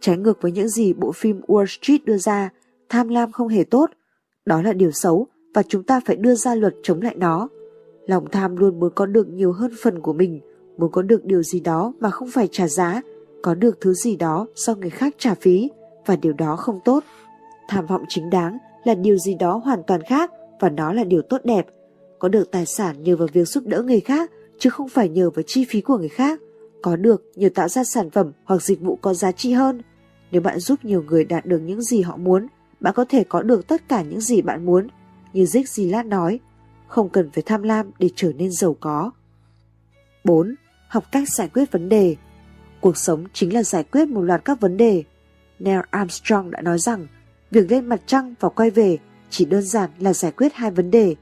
Trái ngược với những gì bộ phim Wall Street đưa ra, tham lam không hề tốt. Đó là điều xấu và chúng ta phải đưa ra luật chống lại nó. Lòng tham luôn muốn có được nhiều hơn phần của mình, muốn có được điều gì đó mà không phải trả giá, có được thứ gì đó do người khác trả phí và điều đó không tốt. Tham vọng chính đáng là điều gì đó hoàn toàn khác và nó là điều tốt đẹp. Có được tài sản nhờ vào việc giúp đỡ người khác chứ không phải nhờ vào chi phí của người khác. Có được nhờ tạo ra sản phẩm hoặc dịch vụ có giá trị hơn. Nếu bạn giúp nhiều người đạt được những gì họ muốn, bạn có thể có được tất cả những gì bạn muốn. Như Zig Zilat nói, không cần phải tham lam để trở nên giàu có. 4. Học cách giải quyết vấn đề Cuộc sống chính là giải quyết một loạt các vấn đề. Neil Armstrong đã nói rằng việc lên mặt trăng và quay về chỉ đơn giản là giải quyết hai vấn đề.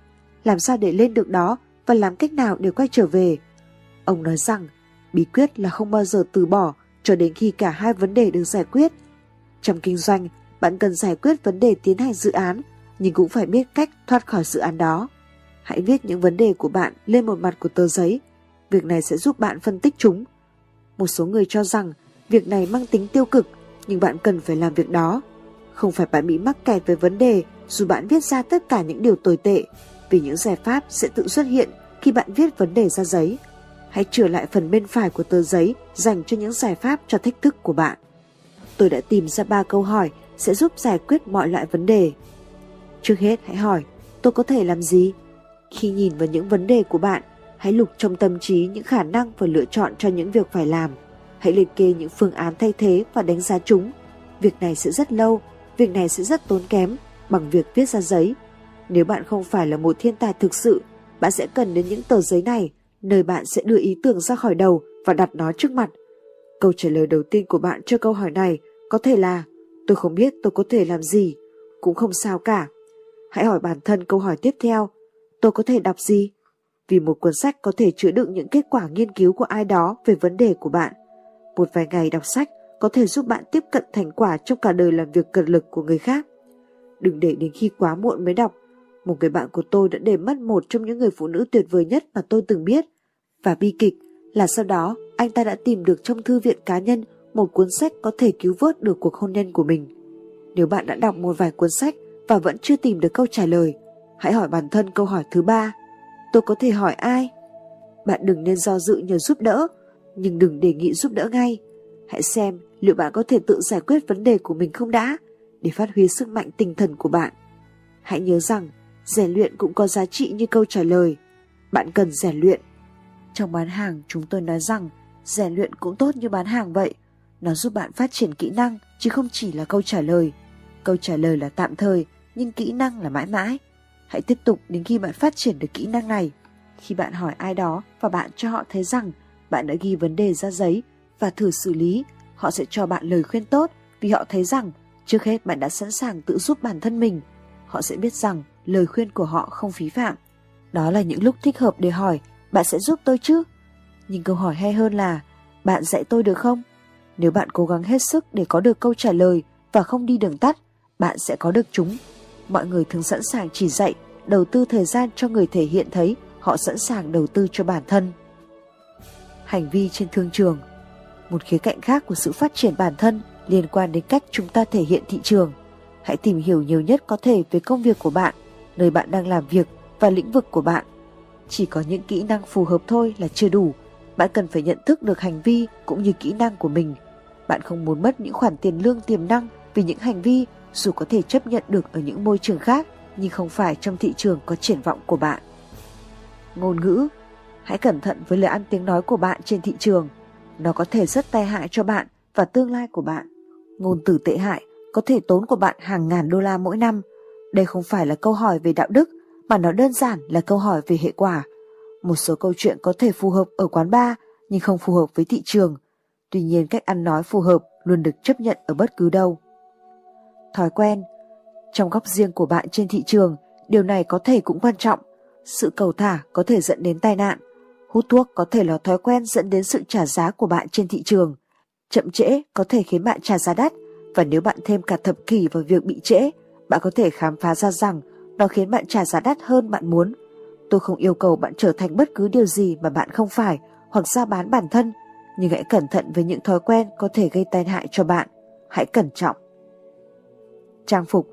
Làm sao để lên được đó và làm cách nào để quay trở về. Ông nói rằng bí quyết là không bao giờ từ bỏ cho đến khi cả hai vấn đề được giải quyết. Trong kinh doanh, bạn cần giải quyết vấn đề tiến hành dự án, nhưng cũng phải biết cách thoát khỏi dự án đó. Hãy viết những vấn đề của bạn lên một mặt của tờ giấy. Việc này sẽ giúp bạn phân tích chúng. Một số người cho rằng việc này mang tính tiêu cực, nhưng bạn cần phải làm việc đó. Không phải bạn bị mắc kẹt với vấn đề dù bạn viết ra tất cả những điều tồi tệ, vì những giải pháp sẽ tự xuất hiện khi bạn viết vấn đề ra giấy. Hãy trở lại phần bên phải của tờ giấy dành cho những giải pháp cho thách thức của bạn. Tôi đã tìm ra ba câu hỏi sẽ giúp giải quyết mọi loại vấn đề. Trước hết hãy hỏi, tôi có thể làm gì? Khi nhìn vào những vấn đề của bạn, hãy lục trong tâm trí những khả năng và lựa chọn cho những việc phải làm. Hãy liệt kê những phương án thay thế và đánh giá chúng. Việc này sẽ rất lâu, việc này sẽ rất tốn kém bằng việc viết ra giấy. Nếu bạn không phải là một thiên tài thực sự, bạn sẽ cần đến những tờ giấy này, nơi bạn sẽ đưa ý tưởng ra khỏi đầu và đặt nó trước mặt. Câu trả lời đầu tiên của bạn cho câu hỏi này có thể là tôi không biết tôi có thể làm gì, cũng không sao cả. Hãy hỏi bản thân câu hỏi tiếp theo, tôi có thể đọc gì? Vì một cuốn sách có thể chứa đựng những kết quả nghiên cứu của ai đó về vấn đề của bạn. Một vài ngày đọc sách có thể giúp bạn tiếp cận thành quả trong cả đời làm việc cật lực của người khác. Đừng để đến khi quá muộn mới đọc. Một người bạn của tôi đã để mất một trong những người phụ nữ tuyệt vời nhất mà tôi từng biết. Và bi kịch là sau đó anh ta đã tìm được trong thư viện cá nhân một cuốn sách có thể cứu vớt được cuộc hôn nhân của mình. Nếu bạn đã đọc một vài cuốn sách và vẫn chưa tìm được câu trả lời, hãy hỏi bản thân câu hỏi thứ ba. Tôi có thể hỏi ai? Bạn đừng nên do dự nhờ giúp đỡ, nhưng đừng đề nghị giúp đỡ ngay. Hãy xem liệu bạn có thể tự giải quyết vấn đề của mình không đã, để phát huy sức mạnh tinh thần của bạn. Hãy nhớ rằng, rèn luyện cũng có giá trị như câu trả lời. Bạn cần rèn luyện. Trong bán hàng, chúng tôi nói rằng rèn luyện cũng tốt như bán hàng vậy. Nó giúp bạn phát triển kỹ năng, chứ không chỉ là câu trả lời. Câu trả lời là tạm thời, nhưng kỹ năng là mãi mãi. Hãy tiếp tục đến khi bạn phát triển được kỹ năng này. Khi bạn hỏi ai đó và bạn cho họ thấy rằng bạn đã ghi vấn đề ra giấy và thử xử lý, họ sẽ cho bạn lời khuyên tốt vì họ thấy rằng trước hết bạn đã sẵn sàng tự giúp bản thân mình. Họ sẽ biết rằng lời khuyên của họ không phí phạm. Đó là những lúc thích hợp để hỏi bạn sẽ giúp tôi chứ? Nhưng câu hỏi hay hơn là bạn dạy tôi được không? Nếu bạn cố gắng hết sức để có được câu trả lời và không đi đường tắt, bạn sẽ có được chúng. Mọi người thường sẵn sàng chỉ dạy, đầu tư thời gian cho người thể hiện thấy họ sẵn sàng đầu tư cho bản thân. Hành vi trên thương trường Một khía cạnh khác của sự phát triển bản thân liên quan đến cách chúng ta thể hiện thị trường. Hãy tìm hiểu nhiều nhất có thể về công việc của bạn, nơi bạn đang làm việc và lĩnh vực của bạn. Chỉ có những kỹ năng phù hợp thôi là chưa đủ. Bạn cần phải nhận thức được hành vi cũng như kỹ năng của mình. Bạn không muốn mất những khoản tiền lương tiềm năng vì những hành vi dù có thể chấp nhận được ở những môi trường khác nhưng không phải trong thị trường có triển vọng của bạn. Ngôn ngữ Hãy cẩn thận với lời ăn tiếng nói của bạn trên thị trường. Nó có thể rất tai hại cho bạn và tương lai của bạn. Ngôn từ tệ hại có thể tốn của bạn hàng ngàn đô la mỗi năm. Đây không phải là câu hỏi về đạo đức, mà nó đơn giản là câu hỏi về hệ quả. Một số câu chuyện có thể phù hợp ở quán bar nhưng không phù hợp với thị trường. Tuy nhiên cách ăn nói phù hợp luôn được chấp nhận ở bất cứ đâu. Thói quen Trong góc riêng của bạn trên thị trường, điều này có thể cũng quan trọng. Sự cầu thả có thể dẫn đến tai nạn. Hút thuốc có thể là thói quen dẫn đến sự trả giá của bạn trên thị trường. Chậm trễ có thể khiến bạn trả giá đắt và nếu bạn thêm cả thập kỷ vào việc bị trễ, bạn có thể khám phá ra rằng nó khiến bạn trả giá đắt hơn bạn muốn. Tôi không yêu cầu bạn trở thành bất cứ điều gì mà bạn không phải hoặc ra bán bản thân, nhưng hãy cẩn thận với những thói quen có thể gây tai hại cho bạn. Hãy cẩn trọng. Trang phục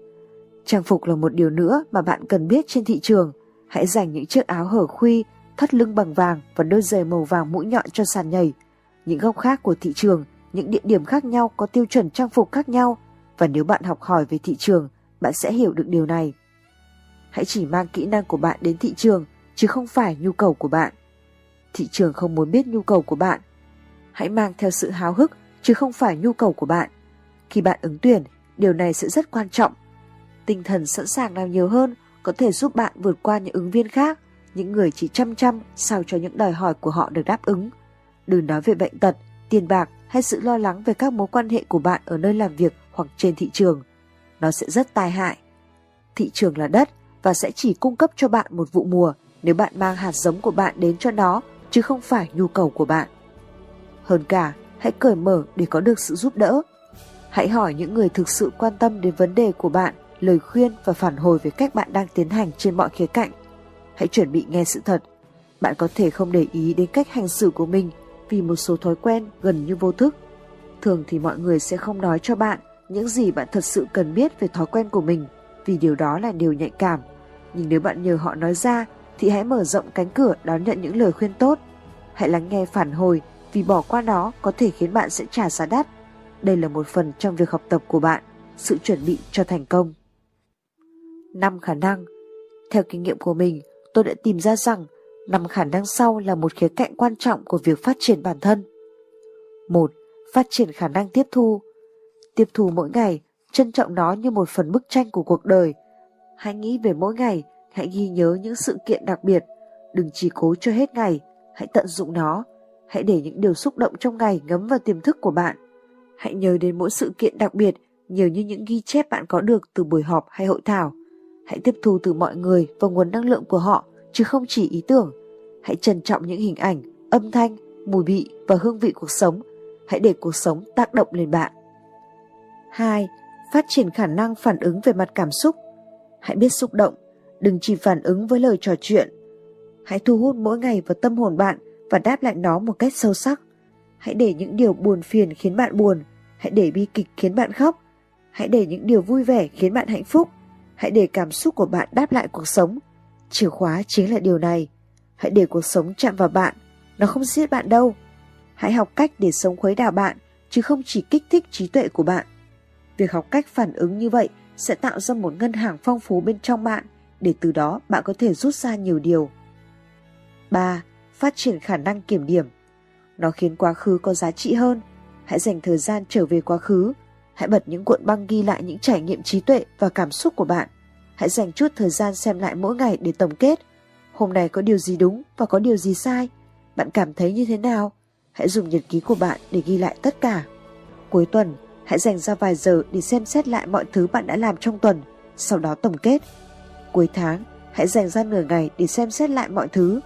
Trang phục là một điều nữa mà bạn cần biết trên thị trường. Hãy dành những chiếc áo hở khuy, thắt lưng bằng vàng và đôi giày màu vàng mũi nhọn cho sàn nhảy. Những góc khác của thị trường, những địa điểm khác nhau có tiêu chuẩn trang phục khác nhau và nếu bạn học hỏi về thị trường, bạn sẽ hiểu được điều này. Hãy chỉ mang kỹ năng của bạn đến thị trường chứ không phải nhu cầu của bạn. Thị trường không muốn biết nhu cầu của bạn. Hãy mang theo sự háo hức chứ không phải nhu cầu của bạn. Khi bạn ứng tuyển, điều này sẽ rất quan trọng. Tinh thần sẵn sàng làm nhiều hơn có thể giúp bạn vượt qua những ứng viên khác, những người chỉ chăm chăm sao cho những đòi hỏi của họ được đáp ứng. Đừng nói về bệnh tật, tiền bạc hay sự lo lắng về các mối quan hệ của bạn ở nơi làm việc hoặc trên thị trường. Nó sẽ rất tai hại. Thị trường là đất và sẽ chỉ cung cấp cho bạn một vụ mùa nếu bạn mang hạt giống của bạn đến cho nó chứ không phải nhu cầu của bạn. Hơn cả, hãy cởi mở để có được sự giúp đỡ. Hãy hỏi những người thực sự quan tâm đến vấn đề của bạn, lời khuyên và phản hồi về cách bạn đang tiến hành trên mọi khía cạnh. Hãy chuẩn bị nghe sự thật. Bạn có thể không để ý đến cách hành xử của mình vì một số thói quen gần như vô thức. Thường thì mọi người sẽ không nói cho bạn những gì bạn thật sự cần biết về thói quen của mình vì điều đó là điều nhạy cảm. Nhưng nếu bạn nhờ họ nói ra thì hãy mở rộng cánh cửa đón nhận những lời khuyên tốt. Hãy lắng nghe phản hồi vì bỏ qua nó có thể khiến bạn sẽ trả giá đắt. Đây là một phần trong việc học tập của bạn, sự chuẩn bị cho thành công. 5 khả năng Theo kinh nghiệm của mình, tôi đã tìm ra rằng năm khả năng sau là một khía cạnh quan trọng của việc phát triển bản thân. 1. Phát triển khả năng tiếp thu. Tiếp thu mỗi ngày, trân trọng nó như một phần bức tranh của cuộc đời. Hãy nghĩ về mỗi ngày, hãy ghi nhớ những sự kiện đặc biệt. Đừng chỉ cố cho hết ngày, hãy tận dụng nó. Hãy để những điều xúc động trong ngày ngấm vào tiềm thức của bạn. Hãy nhớ đến mỗi sự kiện đặc biệt, nhiều như những ghi chép bạn có được từ buổi họp hay hội thảo. Hãy tiếp thu từ mọi người và nguồn năng lượng của họ chứ không chỉ ý tưởng. Hãy trân trọng những hình ảnh, âm thanh, mùi vị và hương vị cuộc sống. Hãy để cuộc sống tác động lên bạn. 2. Phát triển khả năng phản ứng về mặt cảm xúc. Hãy biết xúc động, đừng chỉ phản ứng với lời trò chuyện. Hãy thu hút mỗi ngày vào tâm hồn bạn và đáp lại nó một cách sâu sắc. Hãy để những điều buồn phiền khiến bạn buồn, hãy để bi kịch khiến bạn khóc, hãy để những điều vui vẻ khiến bạn hạnh phúc, hãy để cảm xúc của bạn đáp lại cuộc sống, Chìa khóa chính là điều này. Hãy để cuộc sống chạm vào bạn, nó không giết bạn đâu. Hãy học cách để sống khuấy đảo bạn, chứ không chỉ kích thích trí tuệ của bạn. Việc học cách phản ứng như vậy sẽ tạo ra một ngân hàng phong phú bên trong bạn, để từ đó bạn có thể rút ra nhiều điều. 3. Phát triển khả năng kiểm điểm. Nó khiến quá khứ có giá trị hơn. Hãy dành thời gian trở về quá khứ. Hãy bật những cuộn băng ghi lại những trải nghiệm trí tuệ và cảm xúc của bạn. Hãy dành chút thời gian xem lại mỗi ngày để tổng kết. Hôm nay có điều gì đúng và có điều gì sai? Bạn cảm thấy như thế nào? Hãy dùng nhật ký của bạn để ghi lại tất cả. Cuối tuần, hãy dành ra vài giờ để xem xét lại mọi thứ bạn đã làm trong tuần, sau đó tổng kết. Cuối tháng, hãy dành ra nửa ngày để xem xét lại mọi thứ.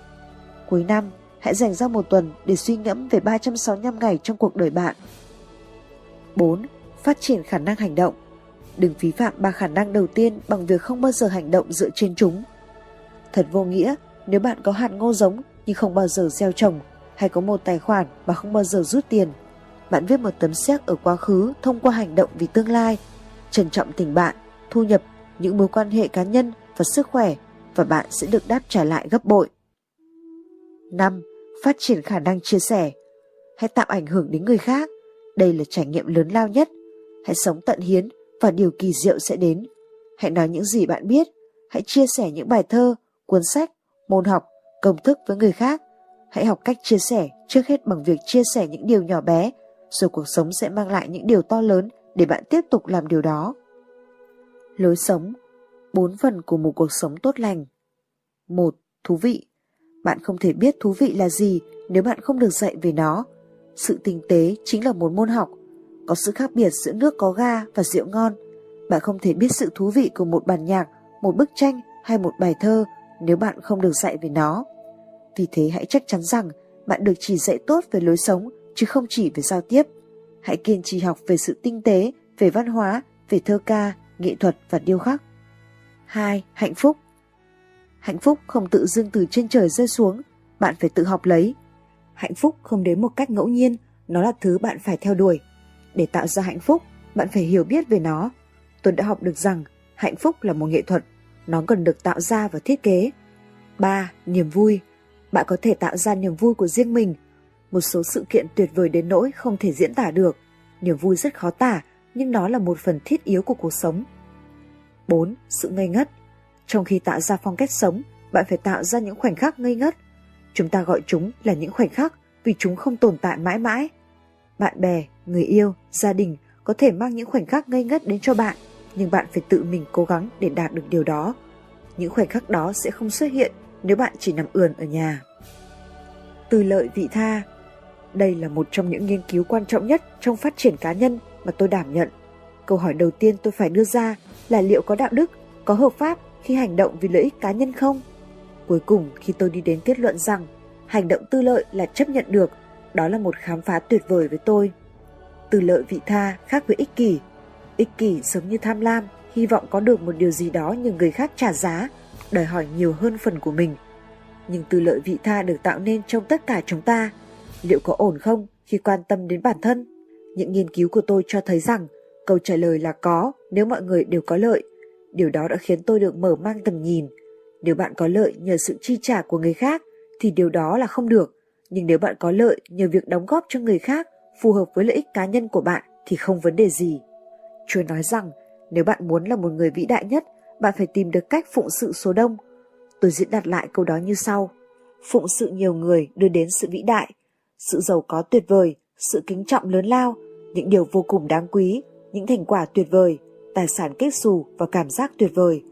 Cuối năm, hãy dành ra một tuần để suy ngẫm về 365 ngày trong cuộc đời bạn. 4. Phát triển khả năng hành động Đừng phí phạm ba khả năng đầu tiên bằng việc không bao giờ hành động dựa trên chúng. Thật vô nghĩa nếu bạn có hạt ngô giống nhưng không bao giờ gieo trồng hay có một tài khoản mà không bao giờ rút tiền. Bạn viết một tấm séc ở quá khứ thông qua hành động vì tương lai, trân trọng tình bạn, thu nhập, những mối quan hệ cá nhân và sức khỏe và bạn sẽ được đáp trả lại gấp bội. 5. Phát triển khả năng chia sẻ. Hãy tạo ảnh hưởng đến người khác. Đây là trải nghiệm lớn lao nhất. Hãy sống tận hiến và điều kỳ diệu sẽ đến. Hãy nói những gì bạn biết, hãy chia sẻ những bài thơ, cuốn sách, môn học, công thức với người khác. Hãy học cách chia sẻ trước hết bằng việc chia sẻ những điều nhỏ bé, rồi cuộc sống sẽ mang lại những điều to lớn để bạn tiếp tục làm điều đó. Lối sống Bốn phần của một cuộc sống tốt lành một Thú vị Bạn không thể biết thú vị là gì nếu bạn không được dạy về nó. Sự tinh tế chính là một môn học có sự khác biệt giữa nước có ga và rượu ngon. Bạn không thể biết sự thú vị của một bản nhạc, một bức tranh hay một bài thơ nếu bạn không được dạy về nó. Vì thế hãy chắc chắn rằng bạn được chỉ dạy tốt về lối sống chứ không chỉ về giao tiếp. Hãy kiên trì học về sự tinh tế, về văn hóa, về thơ ca, nghệ thuật và điêu khắc. 2. Hạnh phúc Hạnh phúc không tự dưng từ trên trời rơi xuống, bạn phải tự học lấy. Hạnh phúc không đến một cách ngẫu nhiên, nó là thứ bạn phải theo đuổi. Để tạo ra hạnh phúc, bạn phải hiểu biết về nó. Tôi đã học được rằng hạnh phúc là một nghệ thuật, nó cần được tạo ra và thiết kế. 3. Niềm vui Bạn có thể tạo ra niềm vui của riêng mình. Một số sự kiện tuyệt vời đến nỗi không thể diễn tả được. Niềm vui rất khó tả, nhưng nó là một phần thiết yếu của cuộc sống. 4. Sự ngây ngất Trong khi tạo ra phong cách sống, bạn phải tạo ra những khoảnh khắc ngây ngất. Chúng ta gọi chúng là những khoảnh khắc vì chúng không tồn tại mãi mãi. Bạn bè, người yêu, gia đình có thể mang những khoảnh khắc ngây ngất đến cho bạn, nhưng bạn phải tự mình cố gắng để đạt được điều đó. Những khoảnh khắc đó sẽ không xuất hiện nếu bạn chỉ nằm ườn ở nhà. Từ lợi vị tha đây là một trong những nghiên cứu quan trọng nhất trong phát triển cá nhân mà tôi đảm nhận. Câu hỏi đầu tiên tôi phải đưa ra là liệu có đạo đức, có hợp pháp khi hành động vì lợi ích cá nhân không? Cuối cùng khi tôi đi đến kết luận rằng hành động tư lợi là chấp nhận được, đó là một khám phá tuyệt vời với tôi. Tư lợi vị tha khác với ích kỷ. Ích kỷ giống như tham lam, hy vọng có được một điều gì đó nhưng người khác trả giá, đòi hỏi nhiều hơn phần của mình. Nhưng tư lợi vị tha được tạo nên trong tất cả chúng ta. Liệu có ổn không khi quan tâm đến bản thân? Những nghiên cứu của tôi cho thấy rằng câu trả lời là có nếu mọi người đều có lợi. Điều đó đã khiến tôi được mở mang tầm nhìn. Nếu bạn có lợi nhờ sự chi trả của người khác thì điều đó là không được. Nhưng nếu bạn có lợi nhờ việc đóng góp cho người khác phù hợp với lợi ích cá nhân của bạn thì không vấn đề gì. Chúa nói rằng nếu bạn muốn là một người vĩ đại nhất, bạn phải tìm được cách phụng sự số đông. Tôi diễn đạt lại câu đó như sau. Phụng sự nhiều người đưa đến sự vĩ đại, sự giàu có tuyệt vời, sự kính trọng lớn lao, những điều vô cùng đáng quý, những thành quả tuyệt vời, tài sản kết xù và cảm giác tuyệt vời.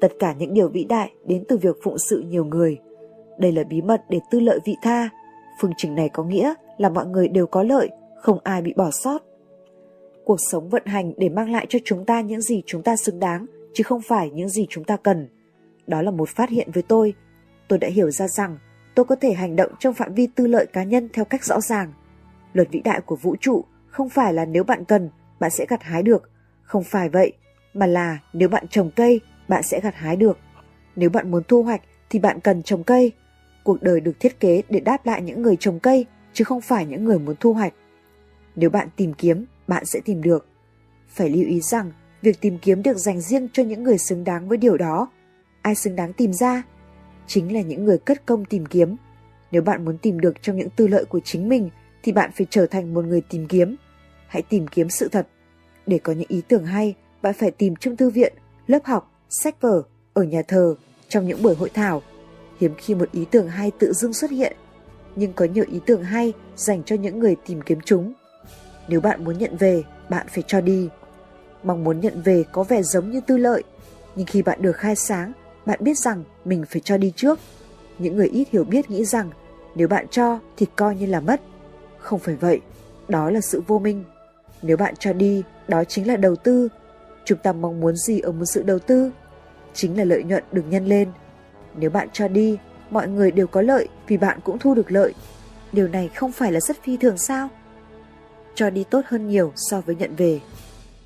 Tất cả những điều vĩ đại đến từ việc phụng sự nhiều người. Đây là bí mật để tư lợi vị tha. Phương trình này có nghĩa là mọi người đều có lợi, không ai bị bỏ sót. Cuộc sống vận hành để mang lại cho chúng ta những gì chúng ta xứng đáng, chứ không phải những gì chúng ta cần. Đó là một phát hiện với tôi. Tôi đã hiểu ra rằng tôi có thể hành động trong phạm vi tư lợi cá nhân theo cách rõ ràng. Luật vĩ đại của vũ trụ không phải là nếu bạn cần, bạn sẽ gặt hái được. Không phải vậy, mà là nếu bạn trồng cây, bạn sẽ gặt hái được. Nếu bạn muốn thu hoạch thì bạn cần trồng cây. Cuộc đời được thiết kế để đáp lại những người trồng cây, chứ không phải những người muốn thu hoạch. Nếu bạn tìm kiếm, bạn sẽ tìm được. Phải lưu ý rằng, việc tìm kiếm được dành riêng cho những người xứng đáng với điều đó. Ai xứng đáng tìm ra? Chính là những người cất công tìm kiếm. Nếu bạn muốn tìm được trong những tư lợi của chính mình, thì bạn phải trở thành một người tìm kiếm. Hãy tìm kiếm sự thật. Để có những ý tưởng hay, bạn phải tìm trong thư viện, lớp học, sách vở, ở nhà thờ, trong những buổi hội thảo. Hiếm khi một ý tưởng hay tự dưng xuất hiện, nhưng có nhiều ý tưởng hay dành cho những người tìm kiếm chúng. Nếu bạn muốn nhận về, bạn phải cho đi. Mong muốn nhận về có vẻ giống như tư lợi, nhưng khi bạn được khai sáng, bạn biết rằng mình phải cho đi trước. Những người ít hiểu biết nghĩ rằng nếu bạn cho thì coi như là mất. Không phải vậy, đó là sự vô minh. Nếu bạn cho đi, đó chính là đầu tư. Chúng ta mong muốn gì ở một sự đầu tư? Chính là lợi nhuận được nhân lên. Nếu bạn cho đi, mọi người đều có lợi vì bạn cũng thu được lợi. Điều này không phải là rất phi thường sao? cho đi tốt hơn nhiều so với nhận về.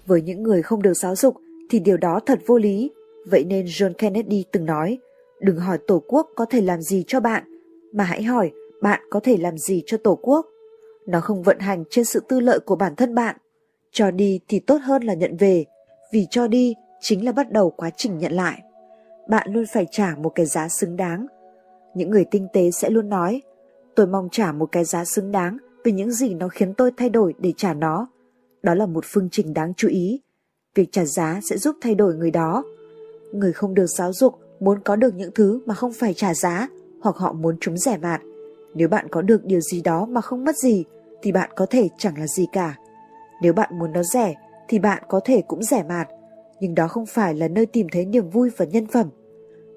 Với những người không được giáo dục thì điều đó thật vô lý. Vậy nên John Kennedy từng nói, đừng hỏi Tổ quốc có thể làm gì cho bạn, mà hãy hỏi bạn có thể làm gì cho Tổ quốc. Nó không vận hành trên sự tư lợi của bản thân bạn. Cho đi thì tốt hơn là nhận về, vì cho đi chính là bắt đầu quá trình nhận lại. Bạn luôn phải trả một cái giá xứng đáng. Những người tinh tế sẽ luôn nói, tôi mong trả một cái giá xứng đáng vì những gì nó khiến tôi thay đổi để trả nó. Đó là một phương trình đáng chú ý. Việc trả giá sẽ giúp thay đổi người đó. Người không được giáo dục muốn có được những thứ mà không phải trả giá hoặc họ muốn chúng rẻ mạt. Nếu bạn có được điều gì đó mà không mất gì thì bạn có thể chẳng là gì cả. Nếu bạn muốn nó rẻ thì bạn có thể cũng rẻ mạt, nhưng đó không phải là nơi tìm thấy niềm vui và nhân phẩm.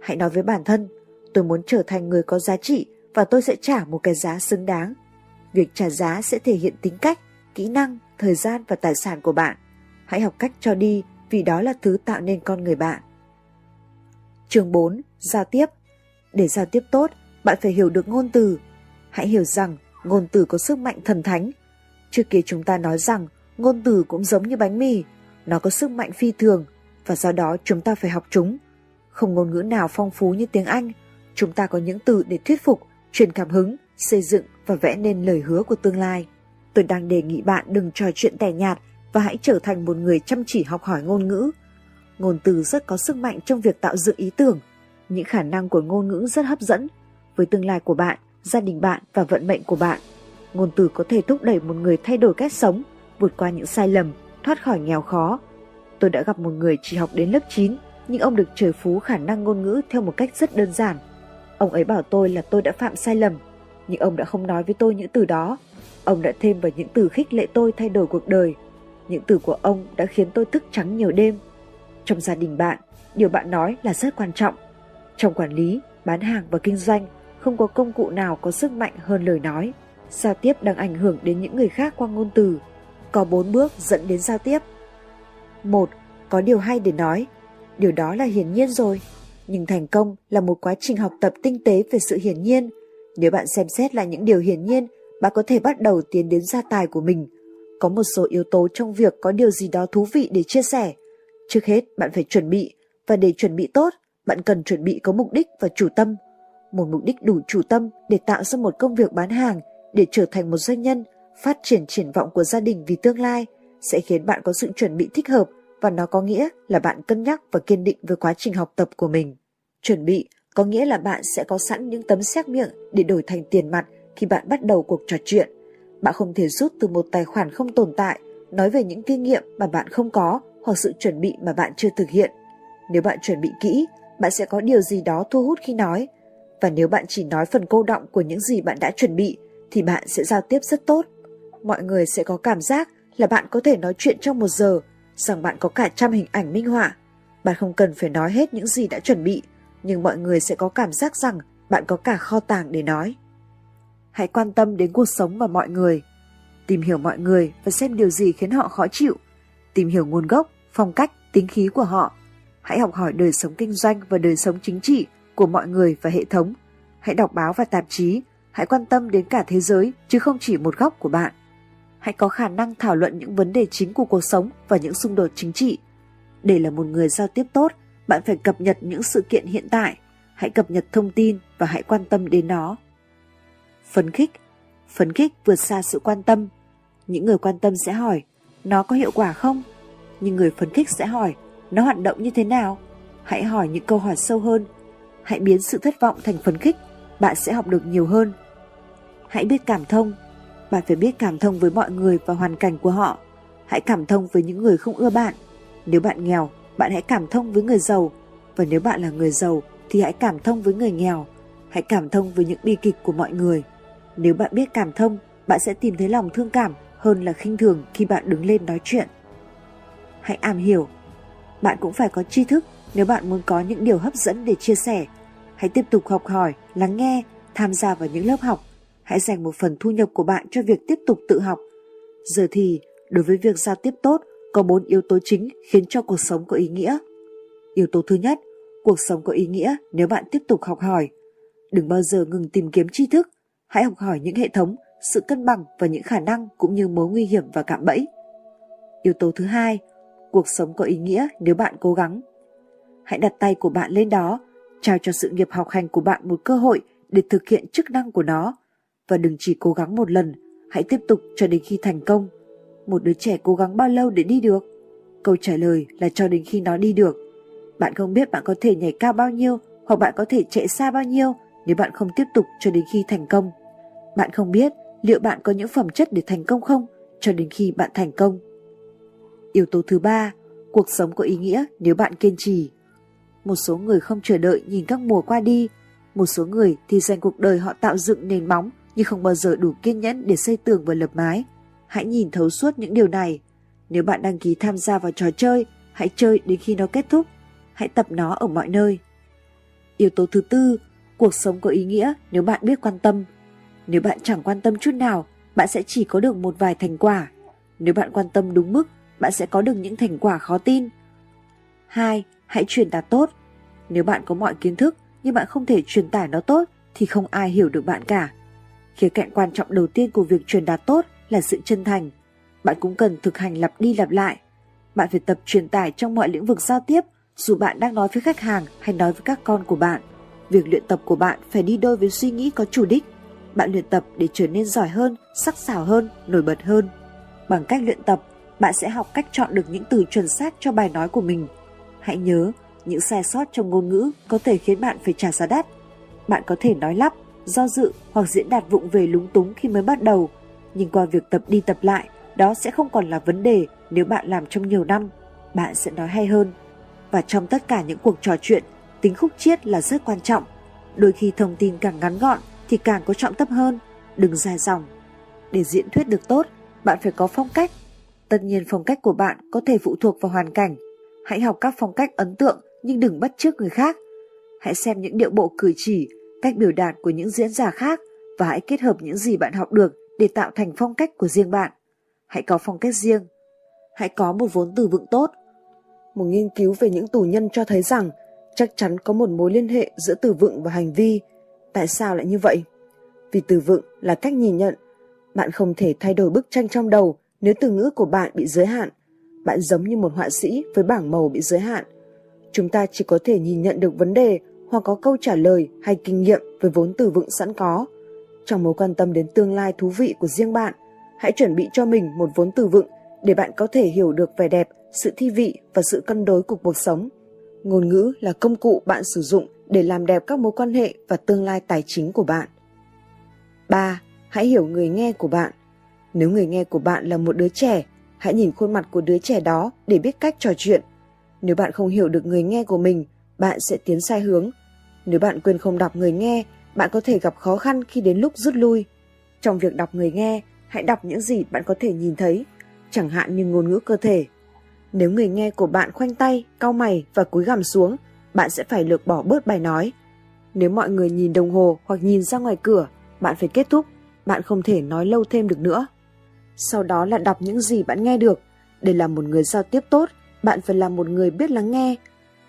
Hãy nói với bản thân, tôi muốn trở thành người có giá trị và tôi sẽ trả một cái giá xứng đáng Việc trả giá sẽ thể hiện tính cách, kỹ năng, thời gian và tài sản của bạn. Hãy học cách cho đi vì đó là thứ tạo nên con người bạn. Chương 4. Giao tiếp Để giao tiếp tốt, bạn phải hiểu được ngôn từ. Hãy hiểu rằng ngôn từ có sức mạnh thần thánh. Trước kia chúng ta nói rằng ngôn từ cũng giống như bánh mì, nó có sức mạnh phi thường và do đó chúng ta phải học chúng. Không ngôn ngữ nào phong phú như tiếng Anh, chúng ta có những từ để thuyết phục, truyền cảm hứng, xây dựng và vẽ nên lời hứa của tương lai. Tôi đang đề nghị bạn đừng trò chuyện tẻ nhạt và hãy trở thành một người chăm chỉ học hỏi ngôn ngữ. Ngôn từ rất có sức mạnh trong việc tạo dựng ý tưởng. Những khả năng của ngôn ngữ rất hấp dẫn với tương lai của bạn, gia đình bạn và vận mệnh của bạn. Ngôn từ có thể thúc đẩy một người thay đổi cách sống, vượt qua những sai lầm, thoát khỏi nghèo khó. Tôi đã gặp một người chỉ học đến lớp 9, nhưng ông được trời phú khả năng ngôn ngữ theo một cách rất đơn giản. Ông ấy bảo tôi là tôi đã phạm sai lầm, nhưng ông đã không nói với tôi những từ đó. Ông đã thêm vào những từ khích lệ tôi thay đổi cuộc đời. Những từ của ông đã khiến tôi thức trắng nhiều đêm. Trong gia đình bạn, điều bạn nói là rất quan trọng. Trong quản lý, bán hàng và kinh doanh, không có công cụ nào có sức mạnh hơn lời nói. Giao tiếp đang ảnh hưởng đến những người khác qua ngôn từ. Có bốn bước dẫn đến giao tiếp. một Có điều hay để nói. Điều đó là hiển nhiên rồi. Nhưng thành công là một quá trình học tập tinh tế về sự hiển nhiên. Nếu bạn xem xét lại những điều hiển nhiên, bạn có thể bắt đầu tiến đến gia tài của mình. Có một số yếu tố trong việc có điều gì đó thú vị để chia sẻ. Trước hết, bạn phải chuẩn bị, và để chuẩn bị tốt, bạn cần chuẩn bị có mục đích và chủ tâm. Một mục đích đủ chủ tâm để tạo ra một công việc bán hàng, để trở thành một doanh nhân, phát triển triển vọng của gia đình vì tương lai sẽ khiến bạn có sự chuẩn bị thích hợp và nó có nghĩa là bạn cân nhắc và kiên định với quá trình học tập của mình. Chuẩn bị có nghĩa là bạn sẽ có sẵn những tấm xét miệng để đổi thành tiền mặt khi bạn bắt đầu cuộc trò chuyện. Bạn không thể rút từ một tài khoản không tồn tại, nói về những kinh nghiệm mà bạn không có hoặc sự chuẩn bị mà bạn chưa thực hiện. Nếu bạn chuẩn bị kỹ, bạn sẽ có điều gì đó thu hút khi nói. Và nếu bạn chỉ nói phần cô động của những gì bạn đã chuẩn bị, thì bạn sẽ giao tiếp rất tốt. Mọi người sẽ có cảm giác là bạn có thể nói chuyện trong một giờ, rằng bạn có cả trăm hình ảnh minh họa. Bạn không cần phải nói hết những gì đã chuẩn bị, nhưng mọi người sẽ có cảm giác rằng bạn có cả kho tàng để nói. Hãy quan tâm đến cuộc sống và mọi người. Tìm hiểu mọi người và xem điều gì khiến họ khó chịu. Tìm hiểu nguồn gốc, phong cách, tính khí của họ. Hãy học hỏi đời sống kinh doanh và đời sống chính trị của mọi người và hệ thống. Hãy đọc báo và tạp chí. Hãy quan tâm đến cả thế giới chứ không chỉ một góc của bạn. Hãy có khả năng thảo luận những vấn đề chính của cuộc sống và những xung đột chính trị. Để là một người giao tiếp tốt, bạn phải cập nhật những sự kiện hiện tại, hãy cập nhật thông tin và hãy quan tâm đến nó. Phấn khích Phấn khích vượt xa sự quan tâm. Những người quan tâm sẽ hỏi, nó có hiệu quả không? Nhưng người phấn khích sẽ hỏi, nó hoạt động như thế nào? Hãy hỏi những câu hỏi sâu hơn. Hãy biến sự thất vọng thành phấn khích, bạn sẽ học được nhiều hơn. Hãy biết cảm thông. Bạn phải biết cảm thông với mọi người và hoàn cảnh của họ. Hãy cảm thông với những người không ưa bạn. Nếu bạn nghèo, bạn hãy cảm thông với người giàu. Và nếu bạn là người giàu thì hãy cảm thông với người nghèo. Hãy cảm thông với những bi kịch của mọi người. Nếu bạn biết cảm thông, bạn sẽ tìm thấy lòng thương cảm hơn là khinh thường khi bạn đứng lên nói chuyện. Hãy am hiểu. Bạn cũng phải có tri thức nếu bạn muốn có những điều hấp dẫn để chia sẻ. Hãy tiếp tục học hỏi, lắng nghe, tham gia vào những lớp học. Hãy dành một phần thu nhập của bạn cho việc tiếp tục tự học. Giờ thì, đối với việc giao tiếp tốt, có bốn yếu tố chính khiến cho cuộc sống có ý nghĩa. Yếu tố thứ nhất, cuộc sống có ý nghĩa nếu bạn tiếp tục học hỏi. Đừng bao giờ ngừng tìm kiếm tri thức, hãy học hỏi những hệ thống, sự cân bằng và những khả năng cũng như mối nguy hiểm và cạm bẫy. Yếu tố thứ hai, cuộc sống có ý nghĩa nếu bạn cố gắng. Hãy đặt tay của bạn lên đó, trao cho sự nghiệp học hành của bạn một cơ hội để thực hiện chức năng của nó và đừng chỉ cố gắng một lần, hãy tiếp tục cho đến khi thành công. Một đứa trẻ cố gắng bao lâu để đi được? Câu trả lời là cho đến khi nó đi được. Bạn không biết bạn có thể nhảy cao bao nhiêu hoặc bạn có thể chạy xa bao nhiêu nếu bạn không tiếp tục cho đến khi thành công. Bạn không biết liệu bạn có những phẩm chất để thành công không cho đến khi bạn thành công. Yếu tố thứ ba, cuộc sống có ý nghĩa nếu bạn kiên trì. Một số người không chờ đợi nhìn các mùa qua đi, một số người thì dành cuộc đời họ tạo dựng nền móng nhưng không bao giờ đủ kiên nhẫn để xây tường và lập mái. Hãy nhìn thấu suốt những điều này. Nếu bạn đăng ký tham gia vào trò chơi, hãy chơi đến khi nó kết thúc. Hãy tập nó ở mọi nơi. Yếu tố thứ tư, cuộc sống có ý nghĩa nếu bạn biết quan tâm. Nếu bạn chẳng quan tâm chút nào, bạn sẽ chỉ có được một vài thành quả. Nếu bạn quan tâm đúng mức, bạn sẽ có được những thành quả khó tin. 2. Hãy truyền đạt tốt. Nếu bạn có mọi kiến thức nhưng bạn không thể truyền tải nó tốt thì không ai hiểu được bạn cả. Khía cạnh quan trọng đầu tiên của việc truyền đạt tốt là sự chân thành. Bạn cũng cần thực hành lặp đi lặp lại. Bạn phải tập truyền tải trong mọi lĩnh vực giao tiếp, dù bạn đang nói với khách hàng hay nói với các con của bạn. Việc luyện tập của bạn phải đi đôi với suy nghĩ có chủ đích. Bạn luyện tập để trở nên giỏi hơn, sắc sảo hơn, nổi bật hơn. Bằng cách luyện tập, bạn sẽ học cách chọn được những từ chuẩn xác cho bài nói của mình. Hãy nhớ, những sai sót trong ngôn ngữ có thể khiến bạn phải trả giá đắt. Bạn có thể nói lắp, do dự hoặc diễn đạt vụng về lúng túng khi mới bắt đầu, nhưng qua việc tập đi tập lại, đó sẽ không còn là vấn đề nếu bạn làm trong nhiều năm, bạn sẽ nói hay hơn. Và trong tất cả những cuộc trò chuyện, tính khúc chiết là rất quan trọng. Đôi khi thông tin càng ngắn gọn thì càng có trọng tâm hơn, đừng dài dòng. Để diễn thuyết được tốt, bạn phải có phong cách. Tất nhiên phong cách của bạn có thể phụ thuộc vào hoàn cảnh. Hãy học các phong cách ấn tượng nhưng đừng bắt chước người khác. Hãy xem những điệu bộ cử chỉ, cách biểu đạt của những diễn giả khác và hãy kết hợp những gì bạn học được để tạo thành phong cách của riêng bạn. Hãy có phong cách riêng. Hãy có một vốn từ vựng tốt. Một nghiên cứu về những tù nhân cho thấy rằng chắc chắn có một mối liên hệ giữa từ vựng và hành vi. Tại sao lại như vậy? Vì từ vựng là cách nhìn nhận. Bạn không thể thay đổi bức tranh trong đầu nếu từ ngữ của bạn bị giới hạn. Bạn giống như một họa sĩ với bảng màu bị giới hạn. Chúng ta chỉ có thể nhìn nhận được vấn đề hoặc có câu trả lời hay kinh nghiệm với vốn từ vựng sẵn có. Trong mối quan tâm đến tương lai thú vị của riêng bạn, hãy chuẩn bị cho mình một vốn từ vựng để bạn có thể hiểu được vẻ đẹp, sự thi vị và sự cân đối của cuộc sống. Ngôn ngữ là công cụ bạn sử dụng để làm đẹp các mối quan hệ và tương lai tài chính của bạn. 3. Hãy hiểu người nghe của bạn. Nếu người nghe của bạn là một đứa trẻ, hãy nhìn khuôn mặt của đứa trẻ đó để biết cách trò chuyện. Nếu bạn không hiểu được người nghe của mình, bạn sẽ tiến sai hướng. Nếu bạn quên không đọc người nghe, bạn có thể gặp khó khăn khi đến lúc rút lui. Trong việc đọc người nghe, hãy đọc những gì bạn có thể nhìn thấy, chẳng hạn như ngôn ngữ cơ thể. Nếu người nghe của bạn khoanh tay, cau mày và cúi gằm xuống, bạn sẽ phải lược bỏ bớt bài nói. Nếu mọi người nhìn đồng hồ hoặc nhìn ra ngoài cửa, bạn phải kết thúc, bạn không thể nói lâu thêm được nữa. Sau đó là đọc những gì bạn nghe được. Để làm một người giao tiếp tốt, bạn phải là một người biết lắng nghe.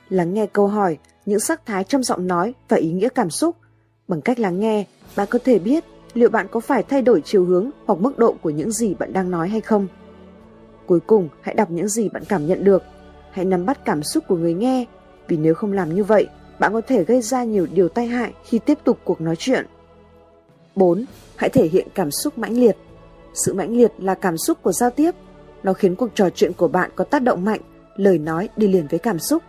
Lắng nghe câu hỏi, những sắc thái trong giọng nói và ý nghĩa cảm xúc. Bằng cách lắng nghe, bạn có thể biết liệu bạn có phải thay đổi chiều hướng hoặc mức độ của những gì bạn đang nói hay không. Cuối cùng, hãy đọc những gì bạn cảm nhận được. Hãy nắm bắt cảm xúc của người nghe, vì nếu không làm như vậy, bạn có thể gây ra nhiều điều tai hại khi tiếp tục cuộc nói chuyện. 4. Hãy thể hiện cảm xúc mãnh liệt. Sự mãnh liệt là cảm xúc của giao tiếp. Nó khiến cuộc trò chuyện của bạn có tác động mạnh, lời nói đi liền với cảm xúc.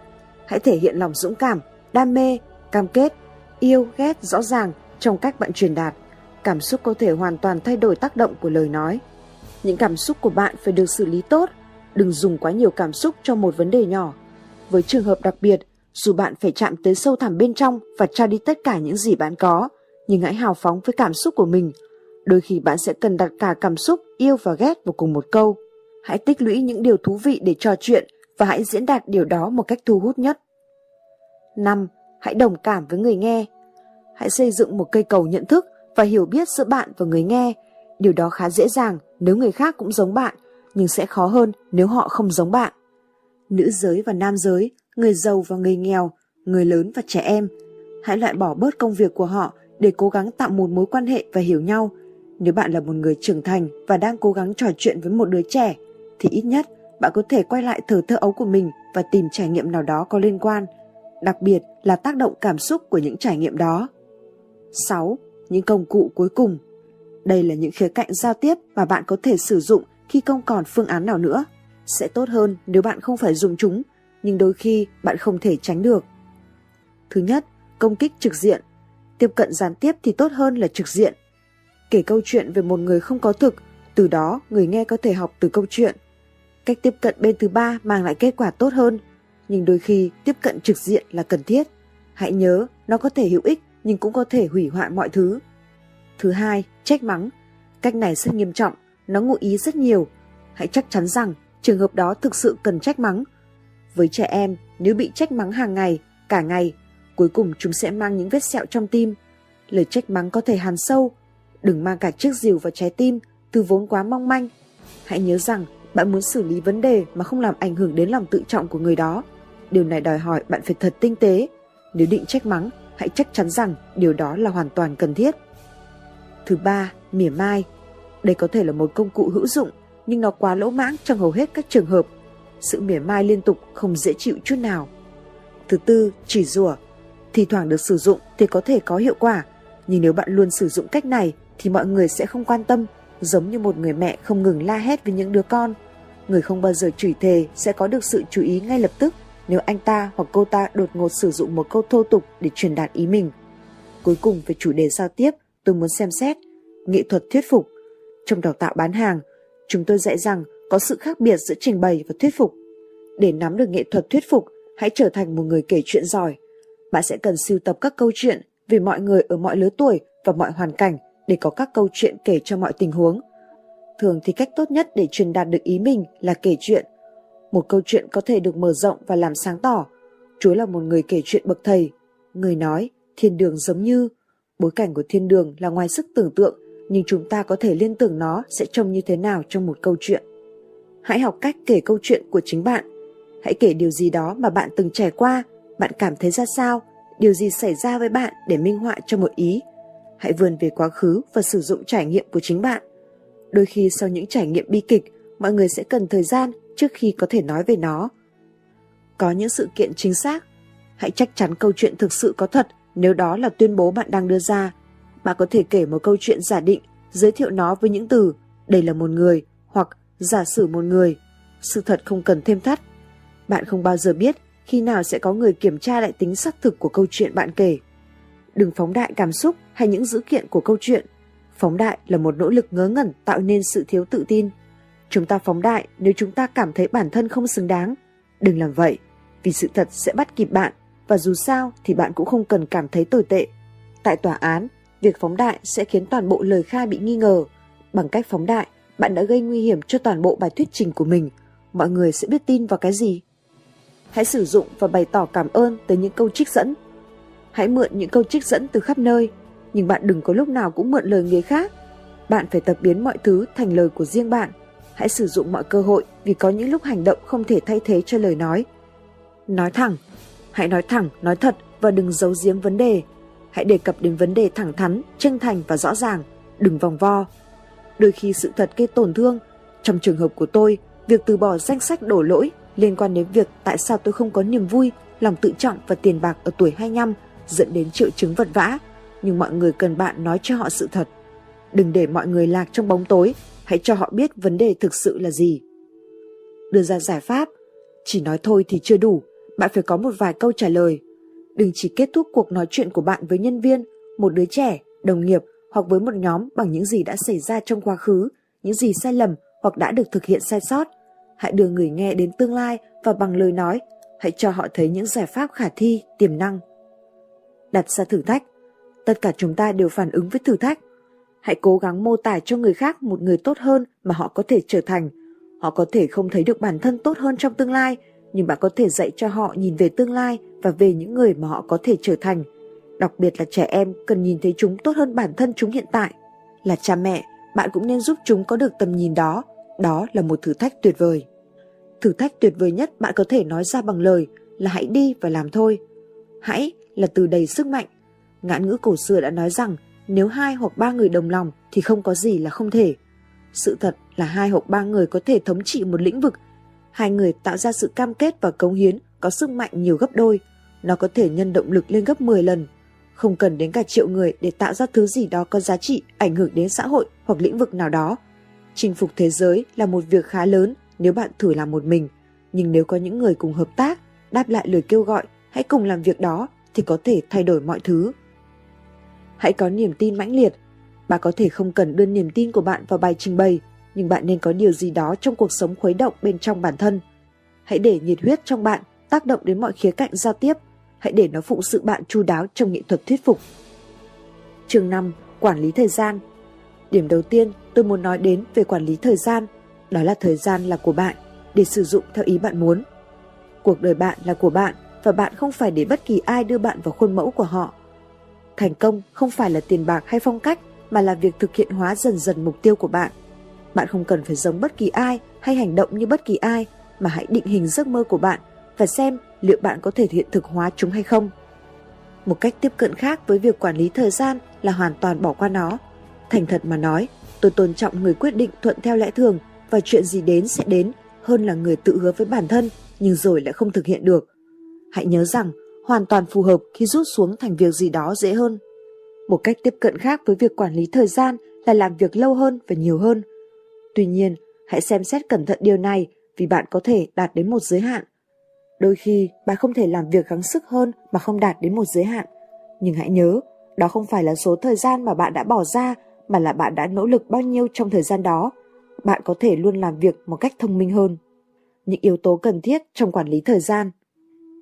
Hãy thể hiện lòng dũng cảm, đam mê, cam kết, yêu, ghét rõ ràng trong cách bạn truyền đạt. Cảm xúc có thể hoàn toàn thay đổi tác động của lời nói. Những cảm xúc của bạn phải được xử lý tốt, đừng dùng quá nhiều cảm xúc cho một vấn đề nhỏ. Với trường hợp đặc biệt, dù bạn phải chạm tới sâu thẳm bên trong và trao đi tất cả những gì bạn có, nhưng hãy hào phóng với cảm xúc của mình. Đôi khi bạn sẽ cần đặt cả cảm xúc yêu và ghét vào cùng một câu. Hãy tích lũy những điều thú vị để trò chuyện và hãy diễn đạt điều đó một cách thu hút nhất. 5. Hãy đồng cảm với người nghe. Hãy xây dựng một cây cầu nhận thức và hiểu biết giữa bạn và người nghe. Điều đó khá dễ dàng nếu người khác cũng giống bạn, nhưng sẽ khó hơn nếu họ không giống bạn. Nữ giới và nam giới, người giàu và người nghèo, người lớn và trẻ em. Hãy loại bỏ bớt công việc của họ để cố gắng tạo một mối quan hệ và hiểu nhau. Nếu bạn là một người trưởng thành và đang cố gắng trò chuyện với một đứa trẻ, thì ít nhất bạn có thể quay lại thở thơ ấu của mình và tìm trải nghiệm nào đó có liên quan, đặc biệt là tác động cảm xúc của những trải nghiệm đó. 6. Những công cụ cuối cùng Đây là những khía cạnh giao tiếp mà bạn có thể sử dụng khi không còn phương án nào nữa. Sẽ tốt hơn nếu bạn không phải dùng chúng, nhưng đôi khi bạn không thể tránh được. Thứ nhất, công kích trực diện. Tiếp cận gián tiếp thì tốt hơn là trực diện. Kể câu chuyện về một người không có thực, từ đó người nghe có thể học từ câu chuyện – Cách tiếp cận bên thứ ba mang lại kết quả tốt hơn, nhưng đôi khi tiếp cận trực diện là cần thiết. Hãy nhớ, nó có thể hữu ích nhưng cũng có thể hủy hoại mọi thứ. Thứ hai, trách mắng. Cách này rất nghiêm trọng, nó ngụ ý rất nhiều. Hãy chắc chắn rằng trường hợp đó thực sự cần trách mắng. Với trẻ em, nếu bị trách mắng hàng ngày, cả ngày, cuối cùng chúng sẽ mang những vết sẹo trong tim. Lời trách mắng có thể hàn sâu. Đừng mang cả chiếc rìu vào trái tim, từ vốn quá mong manh. Hãy nhớ rằng bạn muốn xử lý vấn đề mà không làm ảnh hưởng đến lòng tự trọng của người đó. Điều này đòi hỏi bạn phải thật tinh tế. nếu định trách mắng, hãy chắc chắn rằng điều đó là hoàn toàn cần thiết. Thứ ba, mỉa mai. Đây có thể là một công cụ hữu dụng, nhưng nó quá lỗ mãng trong hầu hết các trường hợp. Sự mỉa mai liên tục không dễ chịu chút nào. Thứ tư, chỉ rủa. Thì thoảng được sử dụng thì có thể có hiệu quả, nhưng nếu bạn luôn sử dụng cách này thì mọi người sẽ không quan tâm, giống như một người mẹ không ngừng la hét với những đứa con. Người không bao giờ chửi thề sẽ có được sự chú ý ngay lập tức nếu anh ta hoặc cô ta đột ngột sử dụng một câu thô tục để truyền đạt ý mình. Cuối cùng về chủ đề giao tiếp, tôi muốn xem xét nghệ thuật thuyết phục. Trong đào tạo bán hàng, chúng tôi dạy rằng có sự khác biệt giữa trình bày và thuyết phục. Để nắm được nghệ thuật thuyết phục, hãy trở thành một người kể chuyện giỏi. Bạn sẽ cần sưu tập các câu chuyện về mọi người ở mọi lứa tuổi và mọi hoàn cảnh để có các câu chuyện kể cho mọi tình huống. Thường thì cách tốt nhất để truyền đạt được ý mình là kể chuyện. Một câu chuyện có thể được mở rộng và làm sáng tỏ. Chúa là một người kể chuyện bậc thầy. Người nói, thiên đường giống như. Bối cảnh của thiên đường là ngoài sức tưởng tượng, nhưng chúng ta có thể liên tưởng nó sẽ trông như thế nào trong một câu chuyện. Hãy học cách kể câu chuyện của chính bạn. Hãy kể điều gì đó mà bạn từng trải qua, bạn cảm thấy ra sao, điều gì xảy ra với bạn để minh họa cho một ý. Hãy vươn về quá khứ và sử dụng trải nghiệm của chính bạn. Đôi khi sau những trải nghiệm bi kịch, mọi người sẽ cần thời gian trước khi có thể nói về nó. Có những sự kiện chính xác, hãy chắc chắn câu chuyện thực sự có thật nếu đó là tuyên bố bạn đang đưa ra. Bạn có thể kể một câu chuyện giả định, giới thiệu nó với những từ đây là một người hoặc giả sử một người. Sự thật không cần thêm thắt. Bạn không bao giờ biết khi nào sẽ có người kiểm tra lại tính xác thực của câu chuyện bạn kể. Đừng phóng đại cảm xúc hay những dữ kiện của câu chuyện. Phóng đại là một nỗ lực ngớ ngẩn tạo nên sự thiếu tự tin. Chúng ta phóng đại nếu chúng ta cảm thấy bản thân không xứng đáng. Đừng làm vậy, vì sự thật sẽ bắt kịp bạn và dù sao thì bạn cũng không cần cảm thấy tồi tệ. Tại tòa án, việc phóng đại sẽ khiến toàn bộ lời khai bị nghi ngờ. Bằng cách phóng đại, bạn đã gây nguy hiểm cho toàn bộ bài thuyết trình của mình. Mọi người sẽ biết tin vào cái gì? Hãy sử dụng và bày tỏ cảm ơn tới những câu trích dẫn. Hãy mượn những câu trích dẫn từ khắp nơi, nhưng bạn đừng có lúc nào cũng mượn lời người khác. Bạn phải tập biến mọi thứ thành lời của riêng bạn. Hãy sử dụng mọi cơ hội vì có những lúc hành động không thể thay thế cho lời nói. Nói thẳng, hãy nói thẳng, nói thật và đừng giấu giếm vấn đề. Hãy đề cập đến vấn đề thẳng thắn, chân thành và rõ ràng, đừng vòng vo. Đôi khi sự thật gây tổn thương. Trong trường hợp của tôi, việc từ bỏ danh sách đổ lỗi liên quan đến việc tại sao tôi không có niềm vui, lòng tự trọng và tiền bạc ở tuổi 25 dẫn đến triệu chứng vật vã, nhưng mọi người cần bạn nói cho họ sự thật. Đừng để mọi người lạc trong bóng tối, hãy cho họ biết vấn đề thực sự là gì. Đưa ra giải pháp, chỉ nói thôi thì chưa đủ, bạn phải có một vài câu trả lời. Đừng chỉ kết thúc cuộc nói chuyện của bạn với nhân viên, một đứa trẻ, đồng nghiệp hoặc với một nhóm bằng những gì đã xảy ra trong quá khứ, những gì sai lầm hoặc đã được thực hiện sai sót. Hãy đưa người nghe đến tương lai và bằng lời nói, hãy cho họ thấy những giải pháp khả thi, tiềm năng. Đặt ra thử thách. Tất cả chúng ta đều phản ứng với thử thách. Hãy cố gắng mô tả cho người khác một người tốt hơn mà họ có thể trở thành. Họ có thể không thấy được bản thân tốt hơn trong tương lai, nhưng bạn có thể dạy cho họ nhìn về tương lai và về những người mà họ có thể trở thành. Đặc biệt là trẻ em cần nhìn thấy chúng tốt hơn bản thân chúng hiện tại. Là cha mẹ, bạn cũng nên giúp chúng có được tầm nhìn đó. Đó là một thử thách tuyệt vời. Thử thách tuyệt vời nhất bạn có thể nói ra bằng lời là hãy đi và làm thôi. Hãy là từ đầy sức mạnh. Ngạn ngữ cổ xưa đã nói rằng nếu hai hoặc ba người đồng lòng thì không có gì là không thể. Sự thật là hai hoặc ba người có thể thống trị một lĩnh vực. Hai người tạo ra sự cam kết và cống hiến có sức mạnh nhiều gấp đôi. Nó có thể nhân động lực lên gấp 10 lần. Không cần đến cả triệu người để tạo ra thứ gì đó có giá trị ảnh hưởng đến xã hội hoặc lĩnh vực nào đó. Chinh phục thế giới là một việc khá lớn nếu bạn thử làm một mình. Nhưng nếu có những người cùng hợp tác, đáp lại lời kêu gọi, hãy cùng làm việc đó thì có thể thay đổi mọi thứ. Hãy có niềm tin mãnh liệt. Bạn có thể không cần đưa niềm tin của bạn vào bài trình bày, nhưng bạn nên có điều gì đó trong cuộc sống khuấy động bên trong bản thân. Hãy để nhiệt huyết trong bạn tác động đến mọi khía cạnh giao tiếp. Hãy để nó phụng sự bạn chu đáo trong nghệ thuật thuyết phục. Chương 5. Quản lý thời gian Điểm đầu tiên tôi muốn nói đến về quản lý thời gian, đó là thời gian là của bạn, để sử dụng theo ý bạn muốn. Cuộc đời bạn là của bạn và bạn không phải để bất kỳ ai đưa bạn vào khuôn mẫu của họ. Thành công không phải là tiền bạc hay phong cách mà là việc thực hiện hóa dần dần mục tiêu của bạn. Bạn không cần phải giống bất kỳ ai hay hành động như bất kỳ ai mà hãy định hình giấc mơ của bạn và xem liệu bạn có thể hiện thực hóa chúng hay không. Một cách tiếp cận khác với việc quản lý thời gian là hoàn toàn bỏ qua nó. Thành thật mà nói, tôi tôn trọng người quyết định thuận theo lẽ thường và chuyện gì đến sẽ đến hơn là người tự hứa với bản thân nhưng rồi lại không thực hiện được. Hãy nhớ rằng hoàn toàn phù hợp khi rút xuống thành việc gì đó dễ hơn. Một cách tiếp cận khác với việc quản lý thời gian là làm việc lâu hơn và nhiều hơn. Tuy nhiên, hãy xem xét cẩn thận điều này vì bạn có thể đạt đến một giới hạn. Đôi khi bạn không thể làm việc gắng sức hơn mà không đạt đến một giới hạn. Nhưng hãy nhớ, đó không phải là số thời gian mà bạn đã bỏ ra mà là bạn đã nỗ lực bao nhiêu trong thời gian đó. Bạn có thể luôn làm việc một cách thông minh hơn. Những yếu tố cần thiết trong quản lý thời gian.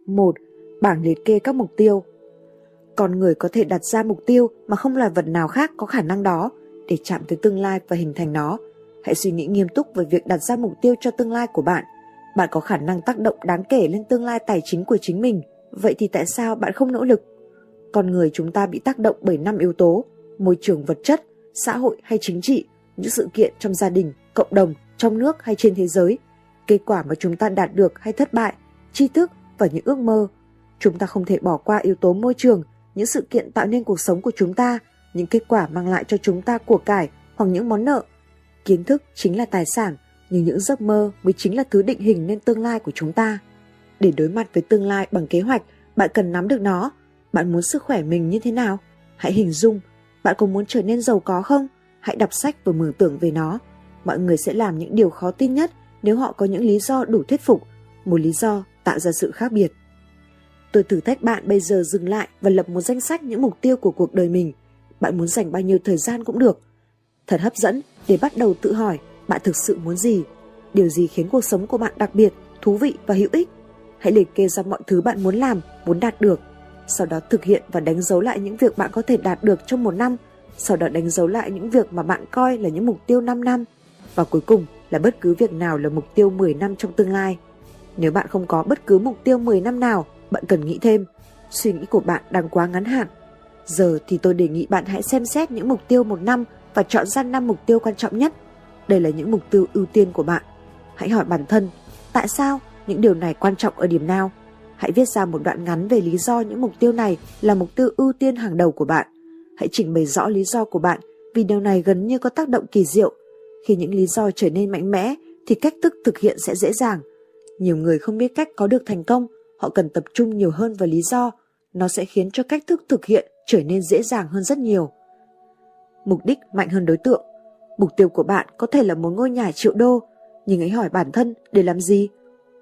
1. Bảng liệt kê các mục tiêu. Con người có thể đặt ra mục tiêu mà không loài vật nào khác có khả năng đó để chạm tới tương lai và hình thành nó. Hãy suy nghĩ nghiêm túc về việc đặt ra mục tiêu cho tương lai của bạn. Bạn có khả năng tác động đáng kể lên tương lai tài chính của chính mình. Vậy thì tại sao bạn không nỗ lực? Con người chúng ta bị tác động bởi năm yếu tố: môi trường vật chất, xã hội hay chính trị, những sự kiện trong gia đình, cộng đồng, trong nước hay trên thế giới, kết quả mà chúng ta đạt được hay thất bại, tri thức và những ước mơ. Chúng ta không thể bỏ qua yếu tố môi trường, những sự kiện tạo nên cuộc sống của chúng ta, những kết quả mang lại cho chúng ta của cải hoặc những món nợ. Kiến thức chính là tài sản, nhưng những giấc mơ mới chính là thứ định hình nên tương lai của chúng ta. Để đối mặt với tương lai bằng kế hoạch, bạn cần nắm được nó. Bạn muốn sức khỏe mình như thế nào? Hãy hình dung bạn có muốn trở nên giàu có không? Hãy đọc sách và mường tượng về nó. Mọi người sẽ làm những điều khó tin nhất nếu họ có những lý do đủ thuyết phục, một lý do tạo ra sự khác biệt. Tôi thử thách bạn bây giờ dừng lại và lập một danh sách những mục tiêu của cuộc đời mình. Bạn muốn dành bao nhiêu thời gian cũng được. Thật hấp dẫn để bắt đầu tự hỏi bạn thực sự muốn gì, điều gì khiến cuộc sống của bạn đặc biệt, thú vị và hữu ích. Hãy liệt kê ra mọi thứ bạn muốn làm, muốn đạt được sau đó thực hiện và đánh dấu lại những việc bạn có thể đạt được trong một năm, sau đó đánh dấu lại những việc mà bạn coi là những mục tiêu 5 năm, và cuối cùng là bất cứ việc nào là mục tiêu 10 năm trong tương lai. Nếu bạn không có bất cứ mục tiêu 10 năm nào, bạn cần nghĩ thêm. Suy nghĩ của bạn đang quá ngắn hạn. Giờ thì tôi đề nghị bạn hãy xem xét những mục tiêu một năm và chọn ra năm mục tiêu quan trọng nhất. Đây là những mục tiêu ưu tiên của bạn. Hãy hỏi bản thân, tại sao những điều này quan trọng ở điểm nào? Hãy viết ra một đoạn ngắn về lý do những mục tiêu này là mục tiêu ưu tiên hàng đầu của bạn. Hãy trình bày rõ lý do của bạn vì điều này gần như có tác động kỳ diệu. Khi những lý do trở nên mạnh mẽ thì cách thức thực hiện sẽ dễ dàng. Nhiều người không biết cách có được thành công, họ cần tập trung nhiều hơn vào lý do. Nó sẽ khiến cho cách thức thực hiện trở nên dễ dàng hơn rất nhiều. Mục đích mạnh hơn đối tượng. Mục tiêu của bạn có thể là một ngôi nhà triệu đô, nhưng hãy hỏi bản thân để làm gì?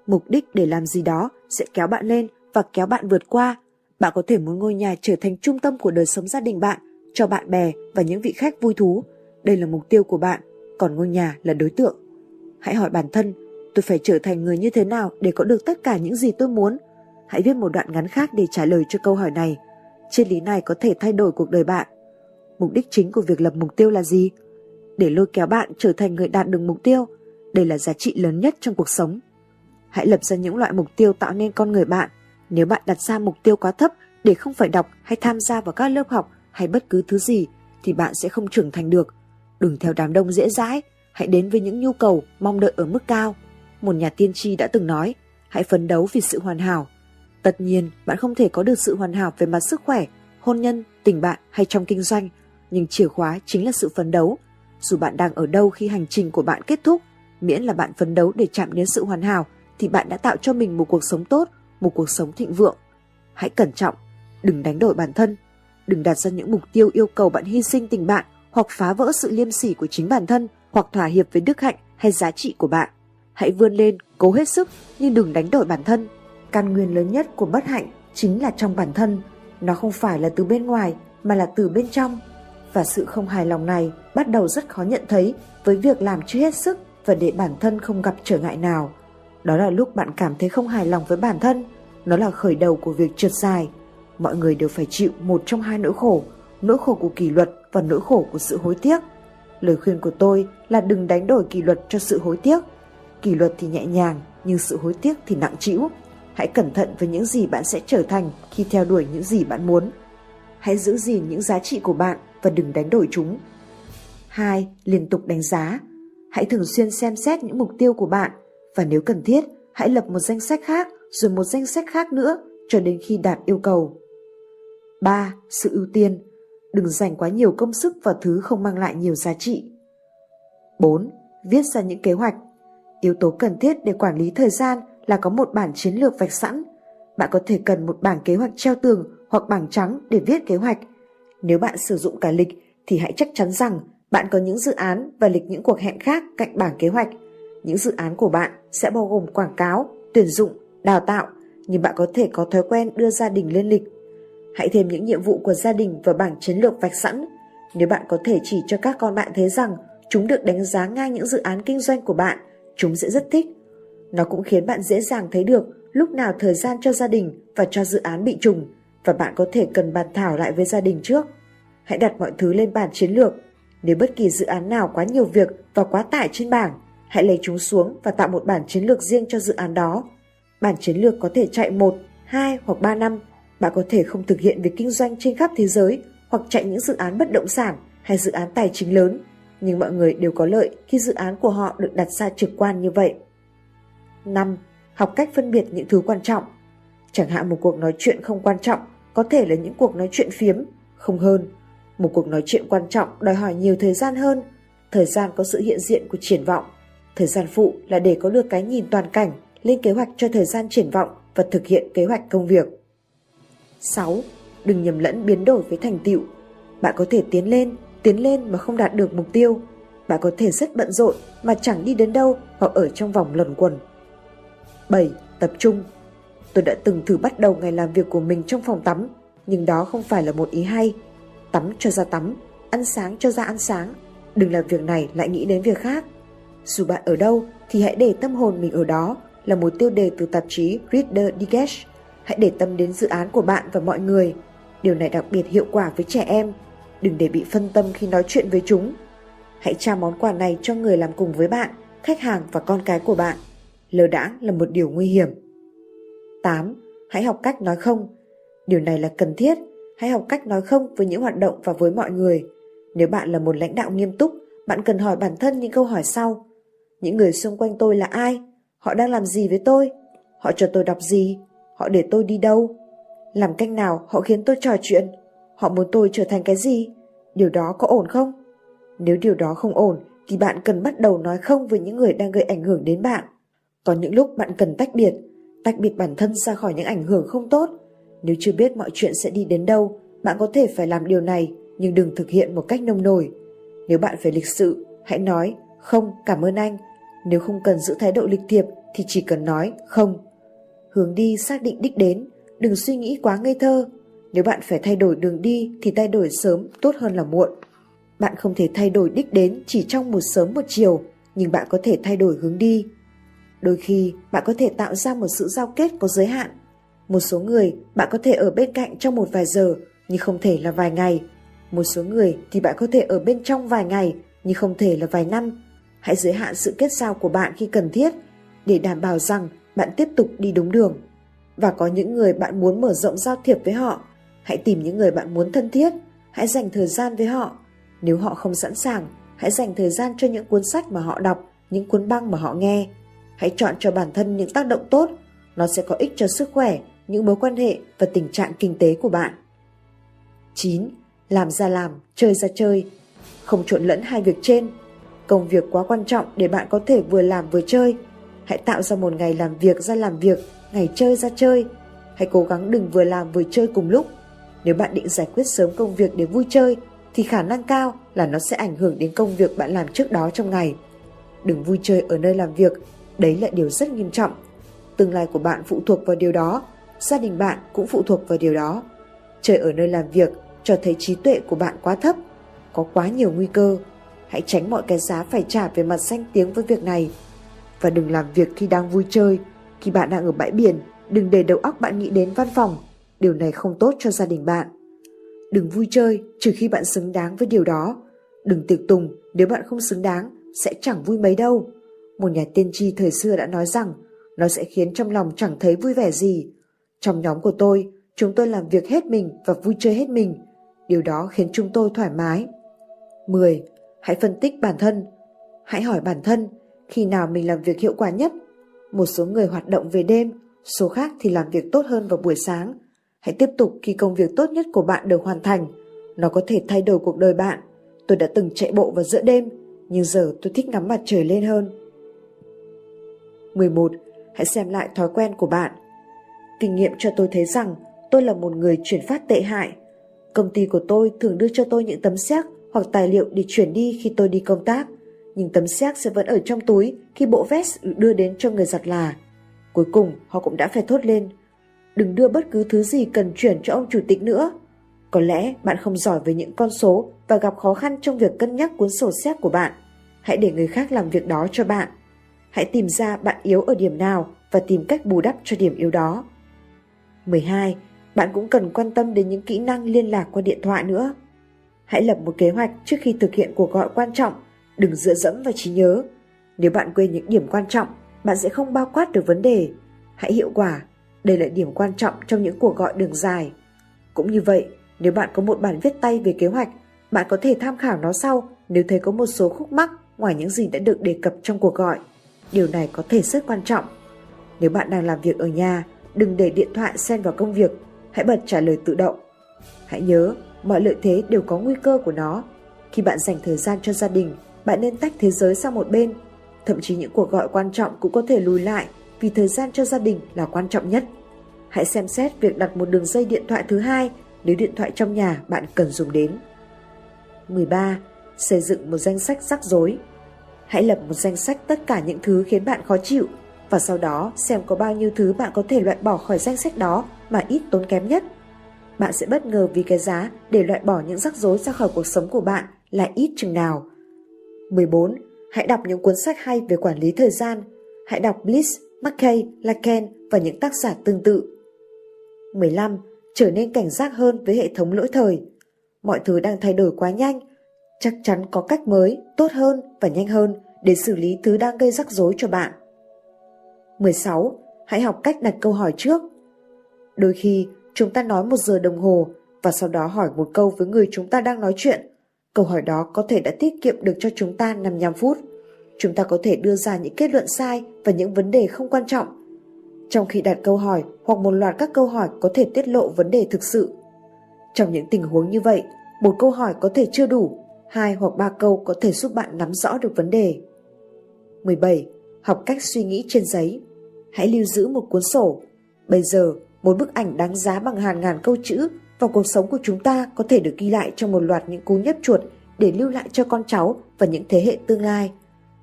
Mục đích để làm gì đó sẽ kéo bạn lên và kéo bạn vượt qua. Bạn có thể muốn ngôi nhà trở thành trung tâm của đời sống gia đình bạn, cho bạn bè và những vị khách vui thú. Đây là mục tiêu của bạn, còn ngôi nhà là đối tượng. Hãy hỏi bản thân, tôi phải trở thành người như thế nào để có được tất cả những gì tôi muốn? Hãy viết một đoạn ngắn khác để trả lời cho câu hỏi này. Triết lý này có thể thay đổi cuộc đời bạn. Mục đích chính của việc lập mục tiêu là gì? Để lôi kéo bạn trở thành người đạt được mục tiêu. Đây là giá trị lớn nhất trong cuộc sống. Hãy lập ra những loại mục tiêu tạo nên con người bạn. Nếu bạn đặt ra mục tiêu quá thấp để không phải đọc hay tham gia vào các lớp học hay bất cứ thứ gì thì bạn sẽ không trưởng thành được. Đừng theo đám đông dễ dãi, hãy đến với những nhu cầu mong đợi ở mức cao. Một nhà tiên tri đã từng nói, hãy phấn đấu vì sự hoàn hảo. Tất nhiên, bạn không thể có được sự hoàn hảo về mặt sức khỏe, hôn nhân, tình bạn hay trong kinh doanh, nhưng chìa khóa chính là sự phấn đấu. Dù bạn đang ở đâu khi hành trình của bạn kết thúc, miễn là bạn phấn đấu để chạm đến sự hoàn hảo thì bạn đã tạo cho mình một cuộc sống tốt, một cuộc sống thịnh vượng. Hãy cẩn trọng, đừng đánh đổi bản thân, đừng đặt ra những mục tiêu yêu cầu bạn hy sinh tình bạn hoặc phá vỡ sự liêm sỉ của chính bản thân hoặc thỏa hiệp với đức hạnh hay giá trị của bạn. Hãy vươn lên, cố hết sức nhưng đừng đánh đổi bản thân. Căn nguyên lớn nhất của bất hạnh chính là trong bản thân. Nó không phải là từ bên ngoài mà là từ bên trong. Và sự không hài lòng này bắt đầu rất khó nhận thấy với việc làm chưa hết sức và để bản thân không gặp trở ngại nào đó là lúc bạn cảm thấy không hài lòng với bản thân. Nó là khởi đầu của việc trượt dài. Mọi người đều phải chịu một trong hai nỗi khổ, nỗi khổ của kỷ luật và nỗi khổ của sự hối tiếc. Lời khuyên của tôi là đừng đánh đổi kỷ luật cho sự hối tiếc. Kỷ luật thì nhẹ nhàng, nhưng sự hối tiếc thì nặng trĩu. Hãy cẩn thận với những gì bạn sẽ trở thành khi theo đuổi những gì bạn muốn. Hãy giữ gìn những giá trị của bạn và đừng đánh đổi chúng. 2. Liên tục đánh giá. Hãy thường xuyên xem xét những mục tiêu của bạn và nếu cần thiết, hãy lập một danh sách khác rồi một danh sách khác nữa cho đến khi đạt yêu cầu. 3. Sự ưu tiên. Đừng dành quá nhiều công sức vào thứ không mang lại nhiều giá trị. 4. Viết ra những kế hoạch. Yếu tố cần thiết để quản lý thời gian là có một bản chiến lược vạch sẵn. Bạn có thể cần một bảng kế hoạch treo tường hoặc bảng trắng để viết kế hoạch. Nếu bạn sử dụng cả lịch thì hãy chắc chắn rằng bạn có những dự án và lịch những cuộc hẹn khác cạnh bảng kế hoạch. Những dự án của bạn sẽ bao gồm quảng cáo, tuyển dụng, đào tạo, nhưng bạn có thể có thói quen đưa gia đình lên lịch. Hãy thêm những nhiệm vụ của gia đình vào bảng chiến lược vạch sẵn. Nếu bạn có thể chỉ cho các con bạn thấy rằng chúng được đánh giá ngay những dự án kinh doanh của bạn, chúng sẽ rất thích. Nó cũng khiến bạn dễ dàng thấy được lúc nào thời gian cho gia đình và cho dự án bị trùng và bạn có thể cần bàn thảo lại với gia đình trước. Hãy đặt mọi thứ lên bàn chiến lược. Nếu bất kỳ dự án nào quá nhiều việc và quá tải trên bảng, hãy lấy chúng xuống và tạo một bản chiến lược riêng cho dự án đó. Bản chiến lược có thể chạy 1, 2 hoặc 3 năm. Bạn có thể không thực hiện việc kinh doanh trên khắp thế giới hoặc chạy những dự án bất động sản hay dự án tài chính lớn, nhưng mọi người đều có lợi khi dự án của họ được đặt ra trực quan như vậy. 5. Học cách phân biệt những thứ quan trọng. Chẳng hạn một cuộc nói chuyện không quan trọng có thể là những cuộc nói chuyện phiếm, không hơn. Một cuộc nói chuyện quan trọng đòi hỏi nhiều thời gian hơn. Thời gian có sự hiện diện của triển vọng. Thời gian phụ là để có được cái nhìn toàn cảnh, lên kế hoạch cho thời gian triển vọng và thực hiện kế hoạch công việc. 6. Đừng nhầm lẫn biến đổi với thành tựu. Bạn có thể tiến lên, tiến lên mà không đạt được mục tiêu. Bạn có thể rất bận rộn mà chẳng đi đến đâu hoặc ở trong vòng luẩn quẩn. 7. Tập trung Tôi đã từng thử bắt đầu ngày làm việc của mình trong phòng tắm, nhưng đó không phải là một ý hay. Tắm cho ra tắm, ăn sáng cho ra ăn sáng. Đừng làm việc này lại nghĩ đến việc khác. Dù bạn ở đâu thì hãy để tâm hồn mình ở đó là một tiêu đề từ tạp chí Reader Digest. Hãy để tâm đến dự án của bạn và mọi người. Điều này đặc biệt hiệu quả với trẻ em. Đừng để bị phân tâm khi nói chuyện với chúng. Hãy trao món quà này cho người làm cùng với bạn, khách hàng và con cái của bạn. Lơ đãng là một điều nguy hiểm. 8. Hãy học cách nói không. Điều này là cần thiết. Hãy học cách nói không với những hoạt động và với mọi người. Nếu bạn là một lãnh đạo nghiêm túc, bạn cần hỏi bản thân những câu hỏi sau. Những người xung quanh tôi là ai? Họ đang làm gì với tôi? Họ cho tôi đọc gì? Họ để tôi đi đâu? Làm cách nào họ khiến tôi trò chuyện? Họ muốn tôi trở thành cái gì? Điều đó có ổn không? Nếu điều đó không ổn thì bạn cần bắt đầu nói không với những người đang gây ảnh hưởng đến bạn. Có những lúc bạn cần tách biệt, tách biệt bản thân ra khỏi những ảnh hưởng không tốt. Nếu chưa biết mọi chuyện sẽ đi đến đâu, bạn có thể phải làm điều này nhưng đừng thực hiện một cách nông nổi. Nếu bạn phải lịch sự, hãy nói không cảm ơn anh. Nếu không cần giữ thái độ lịch thiệp thì chỉ cần nói không. Hướng đi xác định đích đến, đừng suy nghĩ quá ngây thơ. Nếu bạn phải thay đổi đường đi thì thay đổi sớm tốt hơn là muộn. Bạn không thể thay đổi đích đến chỉ trong một sớm một chiều, nhưng bạn có thể thay đổi hướng đi. Đôi khi bạn có thể tạo ra một sự giao kết có giới hạn. Một số người bạn có thể ở bên cạnh trong một vài giờ nhưng không thể là vài ngày. Một số người thì bạn có thể ở bên trong vài ngày nhưng không thể là vài năm. Hãy giới hạn sự kết giao của bạn khi cần thiết để đảm bảo rằng bạn tiếp tục đi đúng đường. Và có những người bạn muốn mở rộng giao thiệp với họ, hãy tìm những người bạn muốn thân thiết, hãy dành thời gian với họ. Nếu họ không sẵn sàng, hãy dành thời gian cho những cuốn sách mà họ đọc, những cuốn băng mà họ nghe. Hãy chọn cho bản thân những tác động tốt, nó sẽ có ích cho sức khỏe, những mối quan hệ và tình trạng kinh tế của bạn. 9. Làm ra làm, chơi ra chơi. Không trộn lẫn hai việc trên. Công việc quá quan trọng để bạn có thể vừa làm vừa chơi. Hãy tạo ra một ngày làm việc ra làm việc, ngày chơi ra chơi. Hãy cố gắng đừng vừa làm vừa chơi cùng lúc. Nếu bạn định giải quyết sớm công việc để vui chơi, thì khả năng cao là nó sẽ ảnh hưởng đến công việc bạn làm trước đó trong ngày. Đừng vui chơi ở nơi làm việc Đấy là điều rất nghiêm trọng. Tương lai của bạn phụ thuộc vào điều đó, gia đình bạn cũng phụ thuộc vào điều đó. Chơi ở nơi làm việc cho thấy trí tuệ của bạn quá thấp, có quá nhiều nguy cơ. Hãy tránh mọi cái giá phải trả về mặt danh tiếng với việc này. Và đừng làm việc khi đang vui chơi, khi bạn đang ở bãi biển, đừng để đầu óc bạn nghĩ đến văn phòng. Điều này không tốt cho gia đình bạn. Đừng vui chơi trừ khi bạn xứng đáng với điều đó. Đừng tiệc tùng nếu bạn không xứng đáng, sẽ chẳng vui mấy đâu. Một nhà tiên tri thời xưa đã nói rằng nó sẽ khiến trong lòng chẳng thấy vui vẻ gì. Trong nhóm của tôi, chúng tôi làm việc hết mình và vui chơi hết mình. Điều đó khiến chúng tôi thoải mái. 10. Hãy phân tích bản thân. Hãy hỏi bản thân khi nào mình làm việc hiệu quả nhất. Một số người hoạt động về đêm, số khác thì làm việc tốt hơn vào buổi sáng. Hãy tiếp tục khi công việc tốt nhất của bạn được hoàn thành. Nó có thể thay đổi cuộc đời bạn. Tôi đã từng chạy bộ vào giữa đêm, nhưng giờ tôi thích ngắm mặt trời lên hơn. 11. Hãy xem lại thói quen của bạn. Kinh nghiệm cho tôi thấy rằng tôi là một người chuyển phát tệ hại. Công ty của tôi thường đưa cho tôi những tấm xét hoặc tài liệu để chuyển đi khi tôi đi công tác, nhưng tấm xét sẽ vẫn ở trong túi khi bộ vest được đưa đến cho người giặt là. Cuối cùng họ cũng đã phải thốt lên, đừng đưa bất cứ thứ gì cần chuyển cho ông chủ tịch nữa. Có lẽ bạn không giỏi về những con số và gặp khó khăn trong việc cân nhắc cuốn sổ xét của bạn. Hãy để người khác làm việc đó cho bạn. Hãy tìm ra bạn yếu ở điểm nào và tìm cách bù đắp cho điểm yếu đó. 12. Bạn cũng cần quan tâm đến những kỹ năng liên lạc qua điện thoại nữa. Hãy lập một kế hoạch trước khi thực hiện cuộc gọi quan trọng, đừng dựa dẫm vào trí nhớ. Nếu bạn quên những điểm quan trọng, bạn sẽ không bao quát được vấn đề. Hãy hiệu quả, đây là điểm quan trọng trong những cuộc gọi đường dài. Cũng như vậy, nếu bạn có một bản viết tay về kế hoạch, bạn có thể tham khảo nó sau nếu thấy có một số khúc mắc ngoài những gì đã được đề cập trong cuộc gọi. Điều này có thể rất quan trọng. Nếu bạn đang làm việc ở nhà, đừng để điện thoại xen vào công việc, hãy bật trả lời tự động. Hãy nhớ, mọi lợi thế đều có nguy cơ của nó. Khi bạn dành thời gian cho gia đình, bạn nên tách thế giới sang một bên. Thậm chí những cuộc gọi quan trọng cũng có thể lùi lại vì thời gian cho gia đình là quan trọng nhất. Hãy xem xét việc đặt một đường dây điện thoại thứ hai nếu điện thoại trong nhà bạn cần dùng đến. 13. Xây dựng một danh sách rắc rối. Hãy lập một danh sách tất cả những thứ khiến bạn khó chịu và sau đó xem có bao nhiêu thứ bạn có thể loại bỏ khỏi danh sách đó mà ít tốn kém nhất. Bạn sẽ bất ngờ vì cái giá để loại bỏ những rắc rối ra khỏi cuộc sống của bạn là ít chừng nào. 14. Hãy đọc những cuốn sách hay về quản lý thời gian. Hãy đọc Bliss, McKay, Lacan và những tác giả tương tự. 15. Trở nên cảnh giác hơn với hệ thống lỗi thời. Mọi thứ đang thay đổi quá nhanh, chắc chắn có cách mới, tốt hơn và nhanh hơn để xử lý thứ đang gây rắc rối cho bạn. 16. Hãy học cách đặt câu hỏi trước. Đôi khi, chúng ta nói một giờ đồng hồ và sau đó hỏi một câu với người chúng ta đang nói chuyện. Câu hỏi đó có thể đã tiết kiệm được cho chúng ta 55 phút. Chúng ta có thể đưa ra những kết luận sai và những vấn đề không quan trọng. Trong khi đặt câu hỏi hoặc một loạt các câu hỏi có thể tiết lộ vấn đề thực sự. Trong những tình huống như vậy, một câu hỏi có thể chưa đủ, hai hoặc ba câu có thể giúp bạn nắm rõ được vấn đề. 17. Học cách suy nghĩ trên giấy. Hãy lưu giữ một cuốn sổ. Bây giờ, một bức ảnh đáng giá bằng hàng ngàn câu chữ và cuộc sống của chúng ta có thể được ghi lại trong một loạt những cú nhấp chuột để lưu lại cho con cháu và những thế hệ tương lai.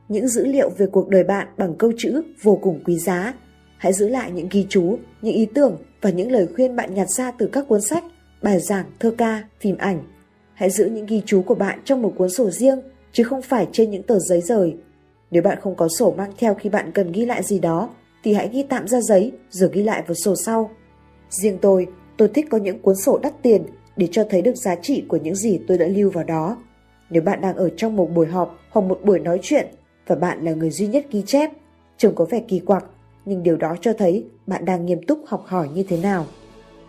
Những dữ liệu về cuộc đời bạn bằng câu chữ vô cùng quý giá. Hãy giữ lại những ghi chú, những ý tưởng và những lời khuyên bạn nhặt ra từ các cuốn sách, bài giảng, thơ ca, phim ảnh. Hãy giữ những ghi chú của bạn trong một cuốn sổ riêng, chứ không phải trên những tờ giấy rời. Nếu bạn không có sổ mang theo khi bạn cần ghi lại gì đó, thì hãy ghi tạm ra giấy rồi ghi lại vào sổ sau. Riêng tôi, tôi thích có những cuốn sổ đắt tiền để cho thấy được giá trị của những gì tôi đã lưu vào đó. Nếu bạn đang ở trong một buổi họp hoặc một buổi nói chuyện và bạn là người duy nhất ghi chép, trông có vẻ kỳ quặc, nhưng điều đó cho thấy bạn đang nghiêm túc học hỏi như thế nào.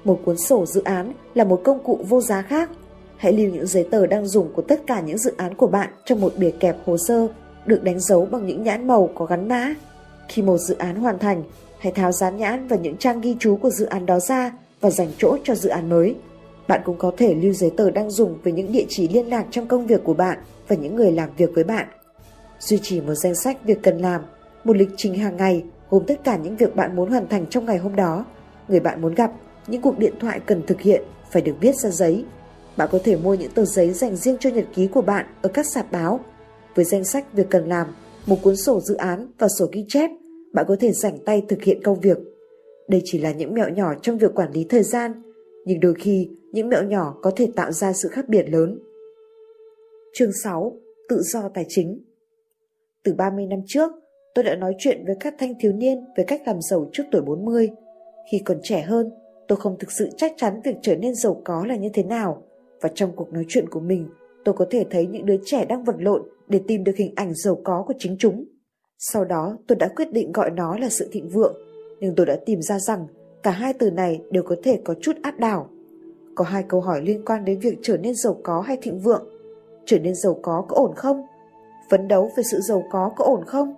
Một cuốn sổ dự án là một công cụ vô giá khác. Hãy lưu những giấy tờ đang dùng của tất cả những dự án của bạn trong một bìa kẹp hồ sơ được đánh dấu bằng những nhãn màu có gắn mã. Khi một dự án hoàn thành, hãy tháo dán nhãn và những trang ghi chú của dự án đó ra và dành chỗ cho dự án mới. Bạn cũng có thể lưu giấy tờ đang dùng với những địa chỉ liên lạc trong công việc của bạn và những người làm việc với bạn. Duy trì một danh sách việc cần làm, một lịch trình hàng ngày gồm tất cả những việc bạn muốn hoàn thành trong ngày hôm đó, người bạn muốn gặp, những cuộc điện thoại cần thực hiện phải được viết ra giấy. Bạn có thể mua những tờ giấy dành riêng cho nhật ký của bạn ở các sạp báo. Với danh sách việc cần làm, một cuốn sổ dự án và sổ ghi chép, bạn có thể rảnh tay thực hiện công việc. Đây chỉ là những mẹo nhỏ trong việc quản lý thời gian, nhưng đôi khi những mẹo nhỏ có thể tạo ra sự khác biệt lớn. Chương 6. Tự do tài chính Từ 30 năm trước, tôi đã nói chuyện với các thanh thiếu niên về cách làm giàu trước tuổi 40. Khi còn trẻ hơn, tôi không thực sự chắc chắn việc trở nên giàu có là như thế nào, và trong cuộc nói chuyện của mình, tôi có thể thấy những đứa trẻ đang vật lộn để tìm được hình ảnh giàu có của chính chúng. Sau đó tôi đã quyết định gọi nó là sự thịnh vượng, nhưng tôi đã tìm ra rằng cả hai từ này đều có thể có chút áp đảo. Có hai câu hỏi liên quan đến việc trở nên giàu có hay thịnh vượng. Trở nên giàu có có ổn không? Phấn đấu về sự giàu có có ổn không?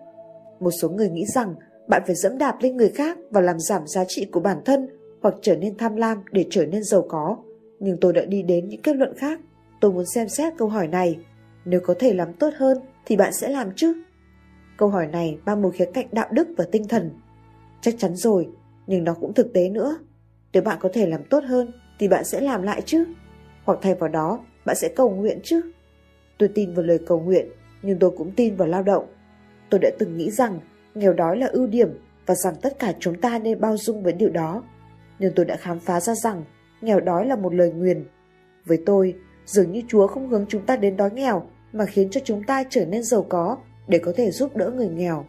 Một số người nghĩ rằng bạn phải dẫm đạp lên người khác và làm giảm giá trị của bản thân hoặc trở nên tham lam để trở nên giàu có. Nhưng tôi đã đi đến những kết luận khác. Tôi muốn xem xét câu hỏi này. Nếu có thể làm tốt hơn thì bạn sẽ làm chứ? Câu hỏi này mang một khía cạnh đạo đức và tinh thần. Chắc chắn rồi, nhưng nó cũng thực tế nữa. Nếu bạn có thể làm tốt hơn thì bạn sẽ làm lại chứ. Hoặc thay vào đó, bạn sẽ cầu nguyện chứ. Tôi tin vào lời cầu nguyện, nhưng tôi cũng tin vào lao động. Tôi đã từng nghĩ rằng nghèo đói là ưu điểm và rằng tất cả chúng ta nên bao dung với điều đó. Nhưng tôi đã khám phá ra rằng nghèo đói là một lời nguyền. Với tôi, dường như Chúa không hướng chúng ta đến đói nghèo mà khiến cho chúng ta trở nên giàu có để có thể giúp đỡ người nghèo.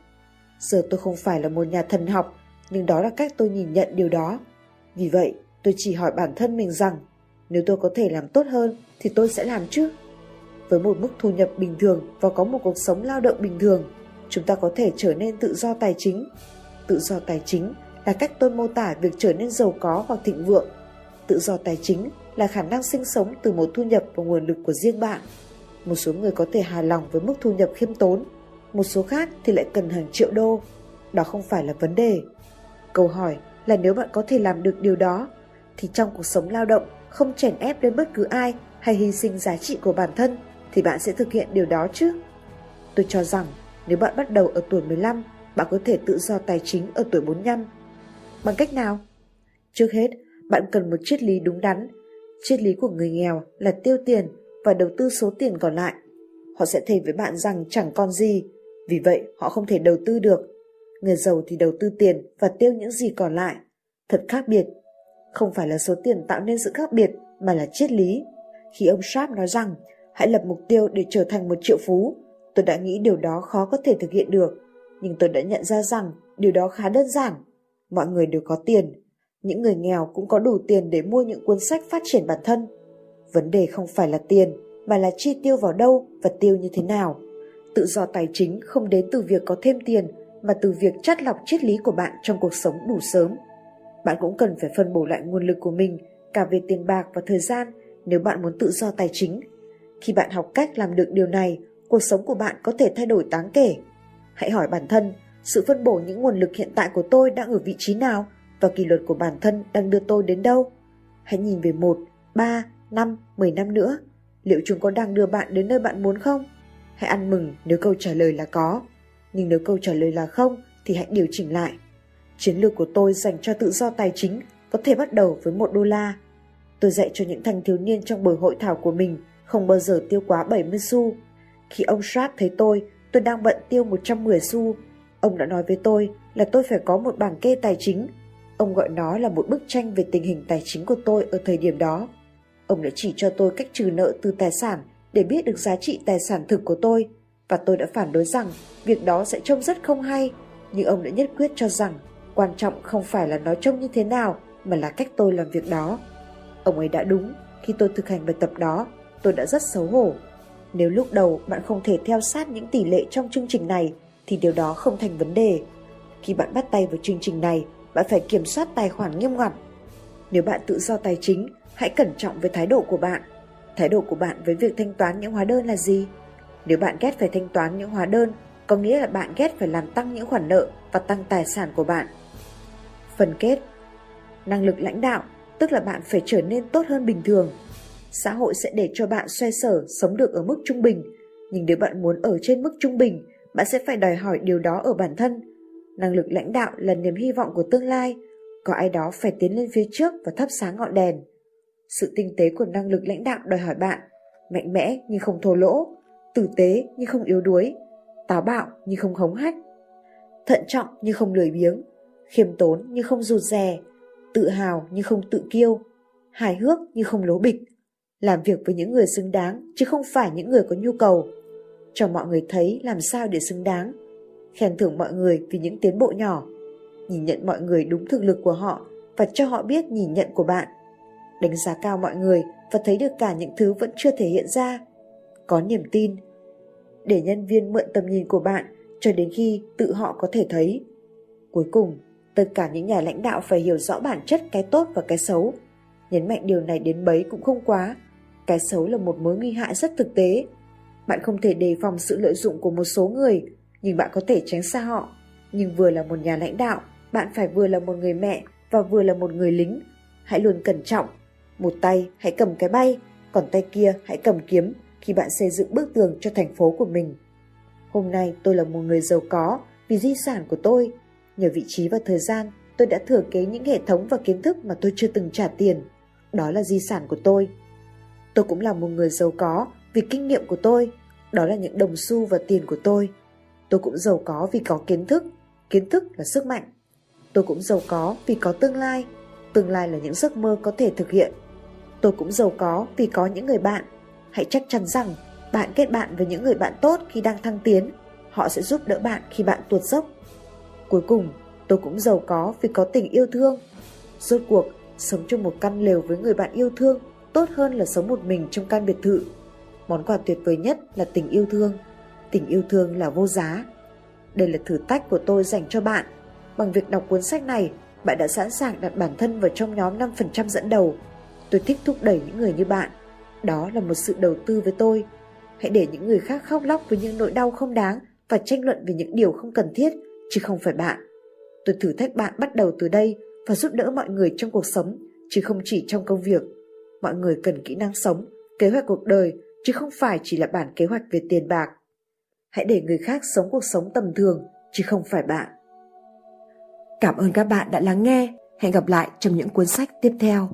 Giờ tôi không phải là một nhà thần học, nhưng đó là cách tôi nhìn nhận điều đó. Vì vậy, tôi chỉ hỏi bản thân mình rằng nếu tôi có thể làm tốt hơn thì tôi sẽ làm chứ. Với một mức thu nhập bình thường và có một cuộc sống lao động bình thường, chúng ta có thể trở nên tự do tài chính. Tự do tài chính là cách tôi mô tả việc trở nên giàu có hoặc thịnh vượng. Tự do tài chính là khả năng sinh sống từ một thu nhập và nguồn lực của riêng bạn. Một số người có thể hài lòng với mức thu nhập khiêm tốn, một số khác thì lại cần hàng triệu đô. Đó không phải là vấn đề. Câu hỏi là nếu bạn có thể làm được điều đó, thì trong cuộc sống lao động không chèn ép lên bất cứ ai hay hy sinh giá trị của bản thân thì bạn sẽ thực hiện điều đó chứ. Tôi cho rằng nếu bạn bắt đầu ở tuổi 15, bạn có thể tự do tài chính ở tuổi 45. Bằng cách nào? Trước hết, bạn cần một triết lý đúng đắn. Triết lý của người nghèo là tiêu tiền và đầu tư số tiền còn lại. Họ sẽ thề với bạn rằng chẳng còn gì, vì vậy họ không thể đầu tư được. Người giàu thì đầu tư tiền và tiêu những gì còn lại. Thật khác biệt. Không phải là số tiền tạo nên sự khác biệt mà là triết lý. Khi ông Sharp nói rằng hãy lập mục tiêu để trở thành một triệu phú, tôi đã nghĩ điều đó khó có thể thực hiện được. Nhưng tôi đã nhận ra rằng điều đó khá đơn giản. Mọi người đều có tiền. Những người nghèo cũng có đủ tiền để mua những cuốn sách phát triển bản thân. Vấn đề không phải là tiền, mà là chi tiêu vào đâu và tiêu như thế nào. Tự do tài chính không đến từ việc có thêm tiền, mà từ việc chắt lọc triết lý của bạn trong cuộc sống đủ sớm. Bạn cũng cần phải phân bổ lại nguồn lực của mình cả về tiền bạc và thời gian nếu bạn muốn tự do tài chính. Khi bạn học cách làm được điều này, cuộc sống của bạn có thể thay đổi đáng kể. Hãy hỏi bản thân, sự phân bổ những nguồn lực hiện tại của tôi đang ở vị trí nào và kỷ luật của bản thân đang đưa tôi đến đâu? Hãy nhìn về một, ba, năm, mười năm nữa. Liệu chúng có đang đưa bạn đến nơi bạn muốn không? Hãy ăn mừng nếu câu trả lời là có. Nhưng nếu câu trả lời là không thì hãy điều chỉnh lại. Chiến lược của tôi dành cho tự do tài chính có thể bắt đầu với một đô la. Tôi dạy cho những thanh thiếu niên trong buổi hội thảo của mình không bao giờ tiêu quá 70 xu. Khi ông Sharp thấy tôi, tôi đang bận tiêu 110 xu. Ông đã nói với tôi là tôi phải có một bảng kê tài chính. Ông gọi nó là một bức tranh về tình hình tài chính của tôi ở thời điểm đó. Ông đã chỉ cho tôi cách trừ nợ từ tài sản để biết được giá trị tài sản thực của tôi. Và tôi đã phản đối rằng việc đó sẽ trông rất không hay. Nhưng ông đã nhất quyết cho rằng quan trọng không phải là nó trông như thế nào, mà là cách tôi làm việc đó. Ông ấy đã đúng. Khi tôi thực hành bài tập đó, tôi đã rất xấu hổ. Nếu lúc đầu bạn không thể theo sát những tỷ lệ trong chương trình này, thì điều đó không thành vấn đề. Khi bạn bắt tay vào chương trình này, bạn phải kiểm soát tài khoản nghiêm ngặt. Nếu bạn tự do tài chính hãy cẩn trọng với thái độ của bạn. Thái độ của bạn với việc thanh toán những hóa đơn là gì? Nếu bạn ghét phải thanh toán những hóa đơn, có nghĩa là bạn ghét phải làm tăng những khoản nợ và tăng tài sản của bạn. Phần kết. Năng lực lãnh đạo, tức là bạn phải trở nên tốt hơn bình thường. Xã hội sẽ để cho bạn xoay sở, sống được ở mức trung bình. Nhưng nếu bạn muốn ở trên mức trung bình, bạn sẽ phải đòi hỏi điều đó ở bản thân. Năng lực lãnh đạo là niềm hy vọng của tương lai. Có ai đó phải tiến lên phía trước và thắp sáng ngọn đèn sự tinh tế của năng lực lãnh đạo đòi hỏi bạn. Mạnh mẽ nhưng không thô lỗ, tử tế nhưng không yếu đuối, táo bạo nhưng không hống hách, thận trọng nhưng không lười biếng, khiêm tốn nhưng không rụt rè, tự hào nhưng không tự kiêu, hài hước nhưng không lố bịch. Làm việc với những người xứng đáng chứ không phải những người có nhu cầu. Cho mọi người thấy làm sao để xứng đáng. Khen thưởng mọi người vì những tiến bộ nhỏ. Nhìn nhận mọi người đúng thực lực của họ và cho họ biết nhìn nhận của bạn đánh giá cao mọi người và thấy được cả những thứ vẫn chưa thể hiện ra. Có niềm tin. Để nhân viên mượn tầm nhìn của bạn cho đến khi tự họ có thể thấy. Cuối cùng, tất cả những nhà lãnh đạo phải hiểu rõ bản chất cái tốt và cái xấu. Nhấn mạnh điều này đến bấy cũng không quá. Cái xấu là một mối nguy hại rất thực tế. Bạn không thể đề phòng sự lợi dụng của một số người, nhưng bạn có thể tránh xa họ. Nhưng vừa là một nhà lãnh đạo, bạn phải vừa là một người mẹ và vừa là một người lính. Hãy luôn cẩn trọng. Một tay hãy cầm cái bay, còn tay kia hãy cầm kiếm khi bạn xây dựng bức tường cho thành phố của mình. Hôm nay tôi là một người giàu có vì di sản của tôi. Nhờ vị trí và thời gian, tôi đã thừa kế những hệ thống và kiến thức mà tôi chưa từng trả tiền. Đó là di sản của tôi. Tôi cũng là một người giàu có vì kinh nghiệm của tôi. Đó là những đồng xu và tiền của tôi. Tôi cũng giàu có vì có kiến thức. Kiến thức là sức mạnh. Tôi cũng giàu có vì có tương lai. Tương lai là những giấc mơ có thể thực hiện. Tôi cũng giàu có vì có những người bạn. Hãy chắc chắn rằng bạn kết bạn với những người bạn tốt khi đang thăng tiến. Họ sẽ giúp đỡ bạn khi bạn tuột dốc. Cuối cùng, tôi cũng giàu có vì có tình yêu thương. Rốt cuộc, sống trong một căn lều với người bạn yêu thương tốt hơn là sống một mình trong căn biệt thự. Món quà tuyệt vời nhất là tình yêu thương. Tình yêu thương là vô giá. Đây là thử thách của tôi dành cho bạn. Bằng việc đọc cuốn sách này, bạn đã sẵn sàng đặt bản thân vào trong nhóm 5% dẫn đầu. Tôi thích thúc đẩy những người như bạn. Đó là một sự đầu tư với tôi. Hãy để những người khác khóc lóc với những nỗi đau không đáng và tranh luận về những điều không cần thiết, chứ không phải bạn. Tôi thử thách bạn bắt đầu từ đây và giúp đỡ mọi người trong cuộc sống, chứ không chỉ trong công việc. Mọi người cần kỹ năng sống, kế hoạch cuộc đời, chứ không phải chỉ là bản kế hoạch về tiền bạc. Hãy để người khác sống cuộc sống tầm thường, chứ không phải bạn. Cảm ơn các bạn đã lắng nghe. Hẹn gặp lại trong những cuốn sách tiếp theo.